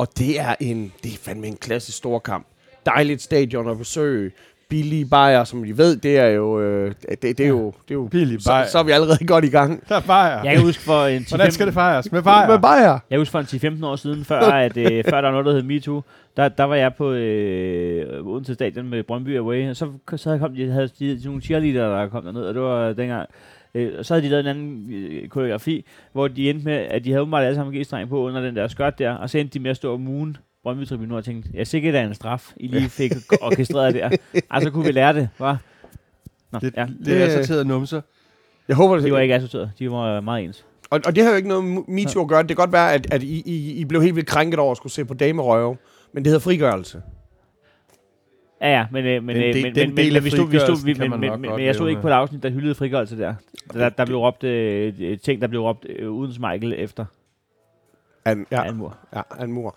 Og det er en, det er fandme en klassisk stor kamp. Dejligt stadion at besøge. Billige bajer, som vi ved, det er jo, øh, det, det er jo, det er jo Billige så, bajer. så er vi allerede godt i gang. Der fejrer. Jeg kan huske for en 10 Hvordan skal det fejres? Med bajer? Med bajer. Jeg husker for en 10-15 år siden, før, at, øh, før der var noget, der hed MeToo, der, der var jeg på øh, Odense Stadion med Brøndby Away, og så, så kom de, havde de, de nogle cheerleader, der kom derned, og det var dengang, øh, og så havde de lavet en anden øh, koreografi, hvor de endte med, at de havde åbenbart alle sammen g på under den der skørt der, og så endte de med at stå og moon brøndby tribunen og tænkte, jeg sikkert er en straf, I lige fik orkestreret der. Altså kunne vi lære det, var. Nå, Lidt, ja. lidt assorterede numser. Jeg håber, det De var ikke assorteret, de var meget ens. Og, og det har jo ikke noget med MeToo at gøre. Det kan godt være, at, at I, I, I blev helt vildt krænket over at skulle se på damerøve. Men det hedder frigørelse. Ja, ja, men, øh, men, Den øh, del- men, den men, del men, men, vi stod, vi stod, men, men, men, jeg stod ikke på et afsnit, der hyldede frigørelse der. Der, der blev råbt øh, ting, der blev råbt øh, uden smeichel efter An, ja. ja. Almur. Ja, en mur.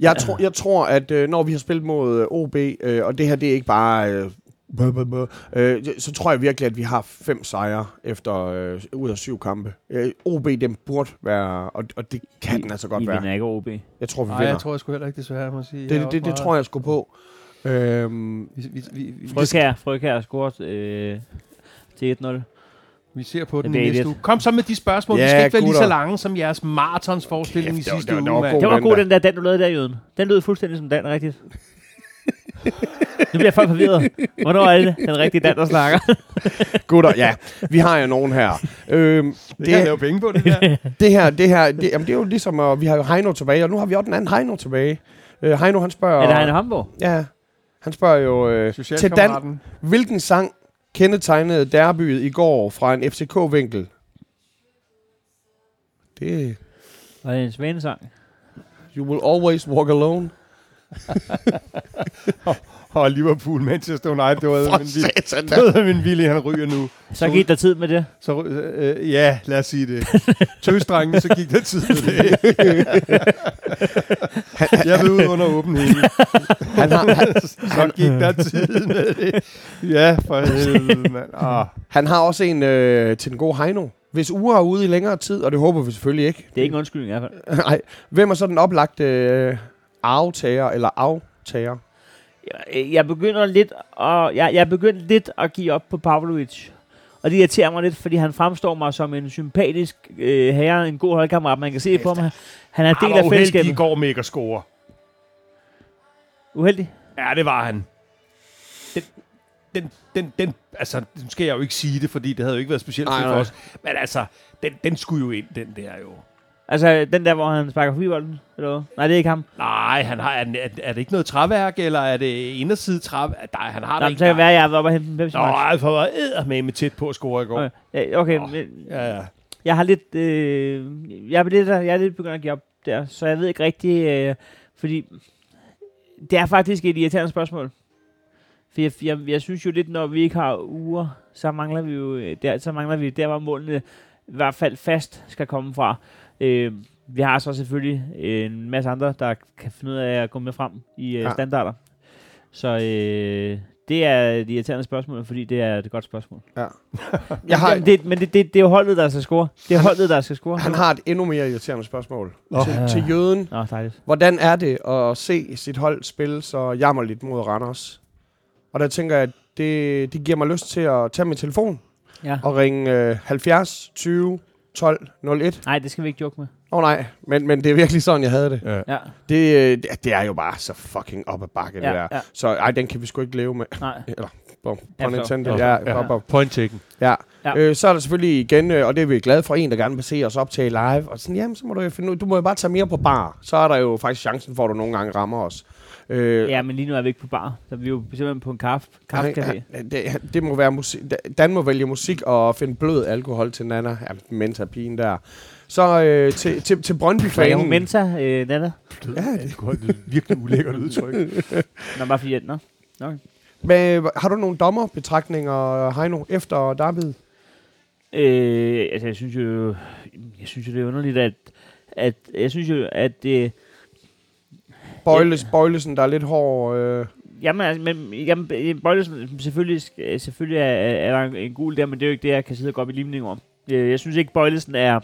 Jeg, tror, jeg tror, at øh, når vi har spillet mod øh, OB, øh, og det her det er ikke bare... Øh, bøh, bøh, bøh, øh, så tror jeg virkelig, at vi har fem sejre efter øh, ud af syv kampe. Øh, OB, den burde være... Og, og det kan den altså godt I være. vinder ikke OB. Jeg tror, vi Nej, vinder. jeg tror jeg sgu heller ikke, desværre, må sige. det, det, det, det tror jeg sgu på. Øhm, Vi, vi, vi, vi, Frøkær, Frøkær har scoret øh, til 1-0. vi ser på den i næste uge. Kom så med de spørgsmål. Ja, vi skal ikke være lige så lange som jeres marathonsforestilling i Kæft, det var- sidste det var- uge. det var god. Det var den god, der. den der, den du lavede der, Jøden. Den lød fuldstændig som Dan, rigtigt. nu bliver folk forvirret. Hvornår er det den rigtige Dan, der snakker? gutter, ja. Vi har jo nogen her. Øhm, Det kan jeg det, lave penge på, det der. det her, det her, det, jamen, det er jo ligesom, at vi har jo Heino tilbage, og nu har vi også den anden Heino tilbage. Øh, Heino, han spørger... er det Heine Hamburg? Ja, han spørger jo øh, til Dan, hvilken sang kendetegnede derbyet i går fra en FCK-vinkel? Det Var det en svanesang? You will always walk alone. Og Liverpool, Manchester United, det var For min satan Det min vilje, han ryger nu. Så gik der tid med det. Så, øh, ja, lad os sige det. Tøsdrengene, så gik der tid med det. jeg vil ud under åben himmel. Han har, han, Så gik der tid med det. Ja, for helvede, mand. Ah. han har også en øh, til den gode Heino. Hvis uger er ude i længere tid, og det håber vi selvfølgelig ikke. Det er ikke en undskyldning i hvert fald. Nej. Hvem er så den oplagte øh, aftager eller aftager? Jeg, jeg begynder lidt at, jeg, jeg begynder lidt at give op på Pavlovic. Og det irriterer mig lidt, fordi han fremstår mig som en sympatisk øh, herre, en god holdkammerat. Man kan se på ham. Han er en del af i fællesskabet. går med ikke at score. Uheldig. Ja, det var han. Den, den, den, den, altså, nu skal jeg jo ikke sige det, fordi det havde jo ikke været specielt Nej, for nej. os. Men altså, den, den skulle jo ind, den der jo. Altså, den der, hvor han sparker forbi bolden. Eller hvad? Nej, det er ikke ham. Nej, han har, er, er, er det ikke noget træværk, eller er det inderside træ? Nej, han har Nå, det ikke. så kan være, jeg har været oppe og hente en Pepsi Nå, jeg var med med tæt på at score i går. Okay, Ja, okay Nå. men Ja, ja. jeg har lidt, øh, jeg er lidt, jeg er lidt begyndt at give op der, så jeg ved ikke rigtig, øh, fordi det er faktisk et irriterende spørgsmål. For jeg, jeg, jeg synes jo lidt, når vi ikke har uger, så mangler vi jo, øh, der, så mangler vi der, hvor målene i hvert fald fast skal komme fra. Øh, vi har så selvfølgelig en masse andre, der kan finde ud af at gå med frem i øh, Ja. standarder. Så øh, det er et irriterende spørgsmål, fordi det er et godt spørgsmål. Jeg har, Jamen, det, men det, det, det er jo holdet, der skal score. Det er holdet, der skal score. han har et endnu mere irriterende spørgsmål Nå. til, til jøden. Dejligt. Hvordan er det at se sit hold spille så jammerligt mod Randers? Og der tænker jeg, at det, det giver mig lyst til at tage min telefon Ja. og ringe øh, 70 20 12 01. Nej, det skal vi ikke joke med. Åh oh, nej, men, men det er virkelig sådan, jeg havde det. Ja. Ja, Det, øh, det, det er jo bare så fucking op ad bakke, Ja, det der. ja. Så ej, den kan vi sgu ikke leve med. nej. Eller, bom, Ja, intended. Ja, Ja, ja. ja. Bom, Point taken. ja. Ja. Øh, så er der selvfølgelig igen, øh, og det er vi glade for, en, der gerne vil se os optage live. Og sådan, jamen, så må du jo finde ud, du må jo bare tage mere på bar. Så er der jo faktisk chancen for, at du nogle gange rammer os. Øh, Ja, men lige nu er vi ikke på bar. Så vi er jo simpelthen på en kaffe, kaffecafé. Ja, det, det må være musik. Dan må vælge musik og finde blød alkohol til Nana. Ja, Menta pigen der. Så øh, til, til, til brøndby Hvad er hun fanen Mensa, øh, Nana? Ja, Det er et virkelig ulækkert udtryk. Nå, bare fordi, nå. Nå. Men, har du nogle dommerbetragtninger, Heino, efter David? Øh, altså, jeg synes jo, jeg synes jo, det er underligt, at, at jeg synes jo, at det, Bøjles, Bøjlesen, der er lidt hård. Øh, Jamen, altså, men, jamen, Bøjlesen, selvfølgelig, skal- selvfølgelig er, er der en, en gul der, men det er jo ikke det, jeg kan sidde og gå op i limning om. Øh, Jeg synes ikke, Bøjlesen er...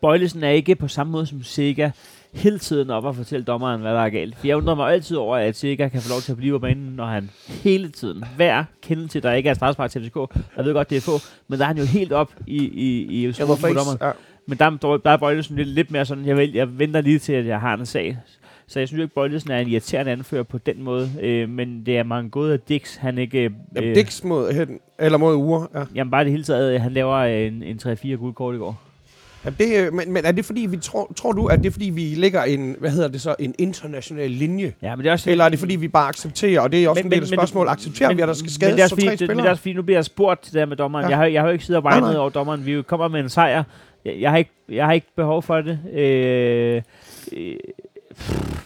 Bøjlesen er ikke på samme måde som Sega hele tiden op og fortælle dommeren, hvad der er galt. For jeg undrer mig altid over, at Sega kan få lov til at blive på banen, når han hele tiden, hver kendelse, der ikke er strafspark til FCK, jeg ved godt, det er få, men der er han jo helt op i, i, i, jeg på dommeren. ja. Men der, der, der er Bøjlesen lidt, lidt mere sådan, jeg, vil, jeg venter lige til, at jeg har en sag. Så jeg synes jo ikke, Bøjlesen er en irriterende anfører på den måde. Øh, men det er mange gode af Dix, han ikke... Øh, Jamen, Dix mod, eller mod Ure. Ja. Jamen bare det hele taget, øh, han laver en, en 3-4 gule kort i går. Jamen, det, øh, men, men er det fordi, vi tror, tror du, at det er fordi, vi lægger en, hvad hedder det så, en international linje? Ja, men det er også... Eller er det fordi, vi bare accepterer, og det er også Men- en del af men- men- spørgsmålet, accepterer vi, at der skal men det skades er også fordi, tre det, men det er spillere? også fordi, nu bliver jeg spurgt det der med dommeren. Ja. Jeg, har, jeg har jo ikke siddet og nej. over dommeren. Vi kommer med en sejr. Jeg, jeg, har ikke, jeg har ikke behov for det. Øh, øh,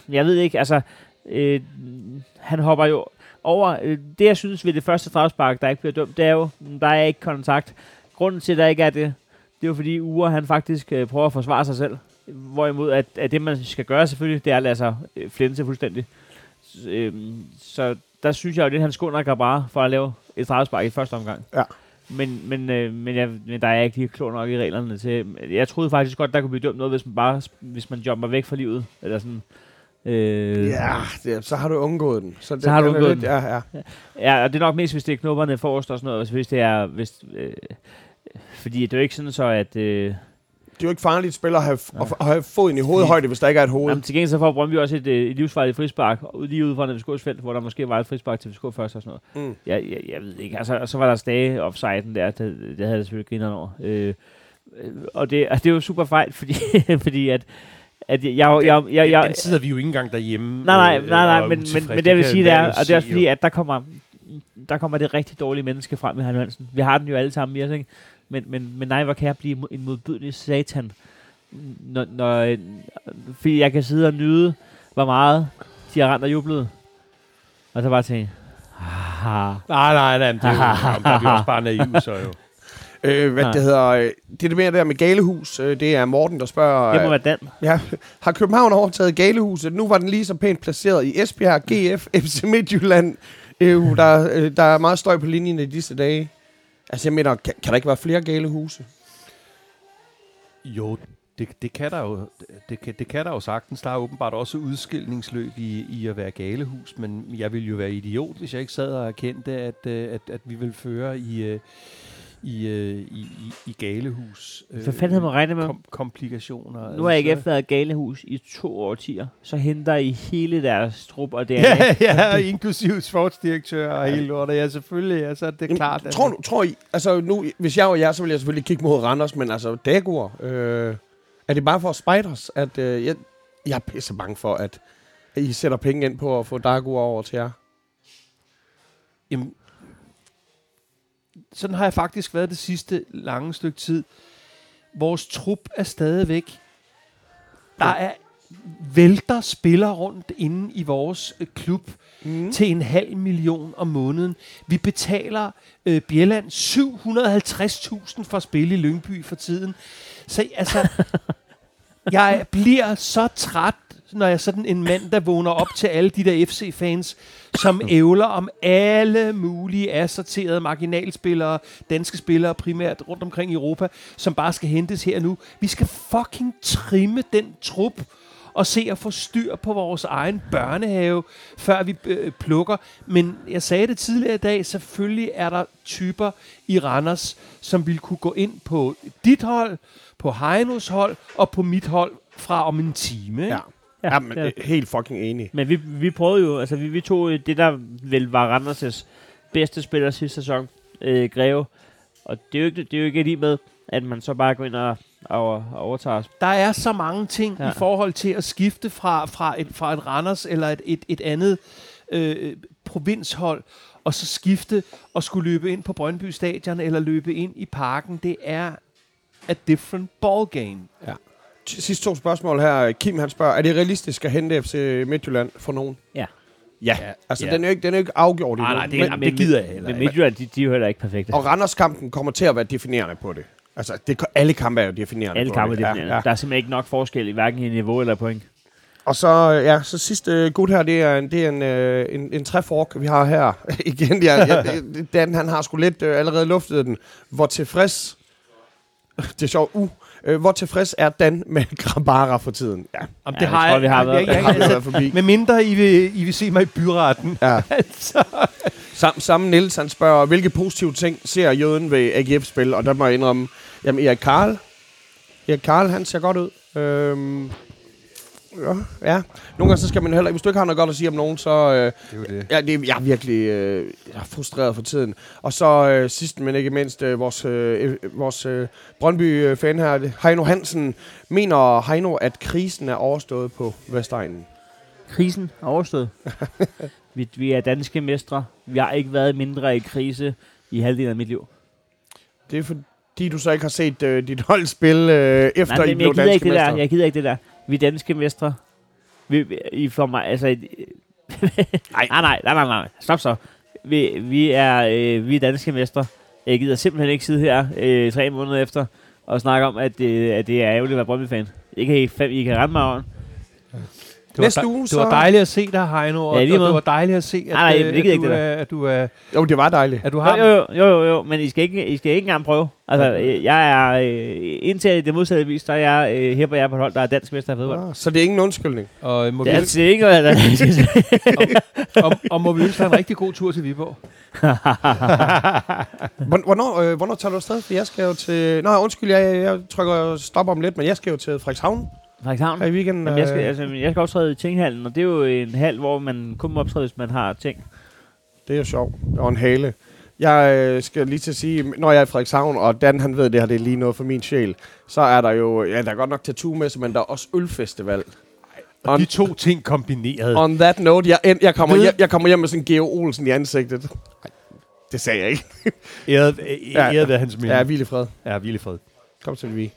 jeg ved ikke, altså... Øh, han hopper jo over... Øh, det, jeg synes ved det første strafspark, der ikke bliver dømt, det er jo, mm, der er ikke kontakt. Grunden til, at der ikke er det, det er jo fordi Ure, han faktisk øh, prøver at forsvare sig selv. Hvorimod, at, at det, man skal gøre selvfølgelig, det er at lade sig øh, flænse fuldstændig. S- øhm, så der synes jeg jo lidt, han skunder Grabara for at lave et strafspark i første omgang. Ja. Men, men, øh, men, jeg, men der er ikke lige klog nok i reglerne til. Jeg troede faktisk godt, der kunne blive dømt noget, hvis man bare hvis man jumper væk fra livet. Eller sådan. Øh, Ja, det, så har du undgået den. Så, det, Så har du den undgået lidt- Ja, ja. Ja, og det er nok mest, hvis det er knopperne forrest og sådan noget. Hvis det er... Hvis, øh, fordi det er jo ikke sådan så, at... Øh, Det er jo ikke farligt at spille at have, at, at have foden i hovedhøjde, hvis der ikke er et hoved. Jamen, til gengæld så får Brøndby også et, øh, et livsfarligt frispark, lige ude fra FCK's felt, hvor der måske var et frispark til FCK først og sådan noget. Mm. Jeg, jeg, jeg ved ikke, altså, og så var der stage offsiden der, det, det havde jeg selvfølgelig grineren over. Øh, øh, og det, altså, det er jo super fejl, fordi, fordi at, at jeg, jeg, jeg, jeg, jeg, Den sidder vi jo ikke engang derhjemme. Nej, nej, øh, nej, nej men, men, men det jeg vil sige, det er, og det er også fordi, at der kommer, der kommer det rigtig dårlige menneske frem med Heino Hansen. Vi har den jo alle sammen i os, ikke? Men, men, men nej, hvor kan jeg blive en modbydelig satan, når, når, øh, fordi jeg kan sidde og nyde, hvor meget de har rent og jublet. Og så bare tænke, Nej, nej, nej, men det er jo, der er vi også bare naive, så jo. Øh, hvad Nej. det hedder, øh, det er det mere der med Galehus, øh, det er Morten, der spørger, det må øh, være Dan. ja, har København overtaget Galehuset? Nu var den lige så pænt placeret i Esbjerg, GF, FC Midtjylland. Øh, der, der er meget støj på linjen i disse dage. Altså jeg mener, kan, kan der ikke være flere Galehuse? Jo, det, det, kan der jo, det, kan, det kan der jo sagtens. Der er åbenbart også udskilningsløb i, i at være galehus, men jeg ville jo være idiot, hvis jeg ikke sad og erkendte, at, at, at vi vil føre i, i, øh, i, i, i galehus. øh, Hvad fanden havde man regnet med? kom, komplikationer. Nu har jeg ikke altså. været galehus i to årtier. Så henter I hele deres trup og DNA. Ja, ja, inklusiv sportsdirektør og hele lortet. Ja, selvfølgelig. Altså, det er Jamen, klart. at- Tror, du, tror I, altså nu, hvis jeg var jer, så ville jeg selvfølgelig kigge mod Randers, men altså Dagur, øh, er det bare for spiders, at øh, jeg, jeg er pisse bange for, at I sætter penge ind på at få Dagur over til jer? Jamen, sådan har jeg faktisk været det sidste lange stykke tid. Vores trup er stadigvæk... Der er vælter spiller rundt inde i vores øh, klub Mm. til en halv million om måneden. Vi betaler øh, Bjelland 750.000 for at spille i Lyngby for tiden. Så altså, jeg bliver så træt, når jeg er sådan en mand, der vågner op til alle de der FC-fans, som ævler om alle mulige assorterede marginalspillere, danske spillere primært rundt omkring i Europa, som bare skal hentes her nu. Vi skal fucking trimme den trup, og se at få styr på vores egen børnehave, før vi øh, plukker. Men jeg sagde det tidligere i dag, selvfølgelig er der typer i Randers, som vil kunne gå ind på dit hold, på Heinos hold og på mit hold fra om en time. ikke? Ja. Ja, men ja. helt fucking enig. Men vi, vi prøvede jo, altså vi, vi tog øh, det, der vel var Randers' bedste spiller sidste sæson, øh, Greve. Og det er, jo ikke, det er jo ikke lige med, at man så bare går ind og, og, og overtager os. Der er så mange ting ja. Ja. i forhold til at skifte fra, fra, et, fra et Randers eller et, et, et andet øh, provinshold, og så skifte og skulle løbe ind på Brøndby Stadion eller løbe ind i parken. Det er a different ball game. T- Sidste to spørgsmål her. Kim han spørger, er det realistisk at hente FC Midtjylland for nogen? Ja. Ja, Ja. altså Ja. Den, er jo ikke, den er jo ikke afgjort Nej, endnu. nej, det, Men- men, det gider jeg heller Men ikke. Midtjylland, de, de er jo heller ikke perfekte. Og Randers-kampen kommer til at være definerende på det. Altså, det, alle kampe er jo definerende Alle på kampe det. er definerende. Ja, ja. Der er simpelthen ikke nok forskel i hverken i niveau eller point. Og så, ja, så sidste øh, gut her, det er en, det er en, øh, en, en træfork, vi har her. Igen, ja, ja, det- Dan, han har sgu lidt øh, allerede luftet den. Hvor tilfreds, det er sjovt, uh, øh, hvor tilfreds er Dan med Grabara for tiden? Ja, Jamen, Ja, det det har tror jeg, vi har været. jeg, jeg, det har jeg, altså, været forbi. med mindre I vil, I vil se mig i byretten. Ja. altså, Sam, samme Niels, han spørger, hvilke positive ting ser jøden ved AGF-spil? Og der må jeg indrømme, jamen Erik Karl, Erik Karl, han ser godt ud. Øhm, ja, ja. Nogle gange så skal man heller ikke, hvis du ikke har noget godt at sige om nogen, så... Øh, Det er jo det. ja, det, jeg er virkelig øh, jeg er frustreret for tiden. Og så øh, sidst, men ikke mindst, øh, vores, øh, øh, vores øh, Brøndby-fan her, Heino Hansen, mener Heino, at krisen er overstået på Vestegnen? Krisen er overstået. vi, vi er danske mestre. Vi har ikke været mindre i krise i halvdelen af mit liv. Det er fordi, du så ikke har set øh, dit hold spille øh, efter, Nej, I men blev jeg gider danske ikke det der. mestre. Jeg gider ikke det der. Vi danske mestre. Vi, I får mig, altså... nej. nej, nej, nej, nej, nej. Stop så. Vi, vi, er, øh, vi er danske mestre. Jeg gider simpelthen ikke sidde her øh, tre måneder efter og snakke om, at, øh, at det er ærgerligt at være Brøndby-fan. I kan, fem, I kan rette mig over. Det var, Næste uge, det så- var dejligt at se dig, Heino, og, Ja, og det var dejligt at se, at, Nej, nej, øh, det at, ikke du, det er, at, du er, Jo, det var dejligt. at du Jo, har... jo, jo, jo, jo, jo, men I skal ikke, I skal ikke engang prøve. Altså, øh, jeg er, øh, indtil det modsatte vis, der er jeg, her på jer på hold, der er dansk mester i fodbold. Ah, så det er ingen undskyldning. Og, må vi, Det er altså ikke noget, der og, og må vi ønske dig en rigtig god tur til Viborg. Hvorn- Hvornår, øh, hvornår tager du afsted? For jeg skal jo til... Nå, undskyld, jeg, jeg trykker stop om lidt, men jeg skal jo til Frederikshavn Frederikshavn. her i weekenden. Jamen, jeg, skal, øh, altså, jeg skal optræde i Tinghallen, og det er jo en hal, hvor man kun må optræde, hvis man har ting. Det er jo sjovt. Og en hale. Jeg øh, skal lige til at sige, når jeg er i Frederikshavn, og Dan han ved, det her det er lige noget for min sjæl, så er der jo, ja, der er godt nok tattoo-messe, men der er også ølfestival. Og On, de to ting kombineret. on that note, jeg, jeg, kommer hjem, jeg kommer hjem med sådan en Geo Olsen i ansigtet. Ej, det sagde jeg ikke. Æret, æret, Ja. hans minde. Ja, hvil i fred. Ja, hvil i fred. Kom til vi.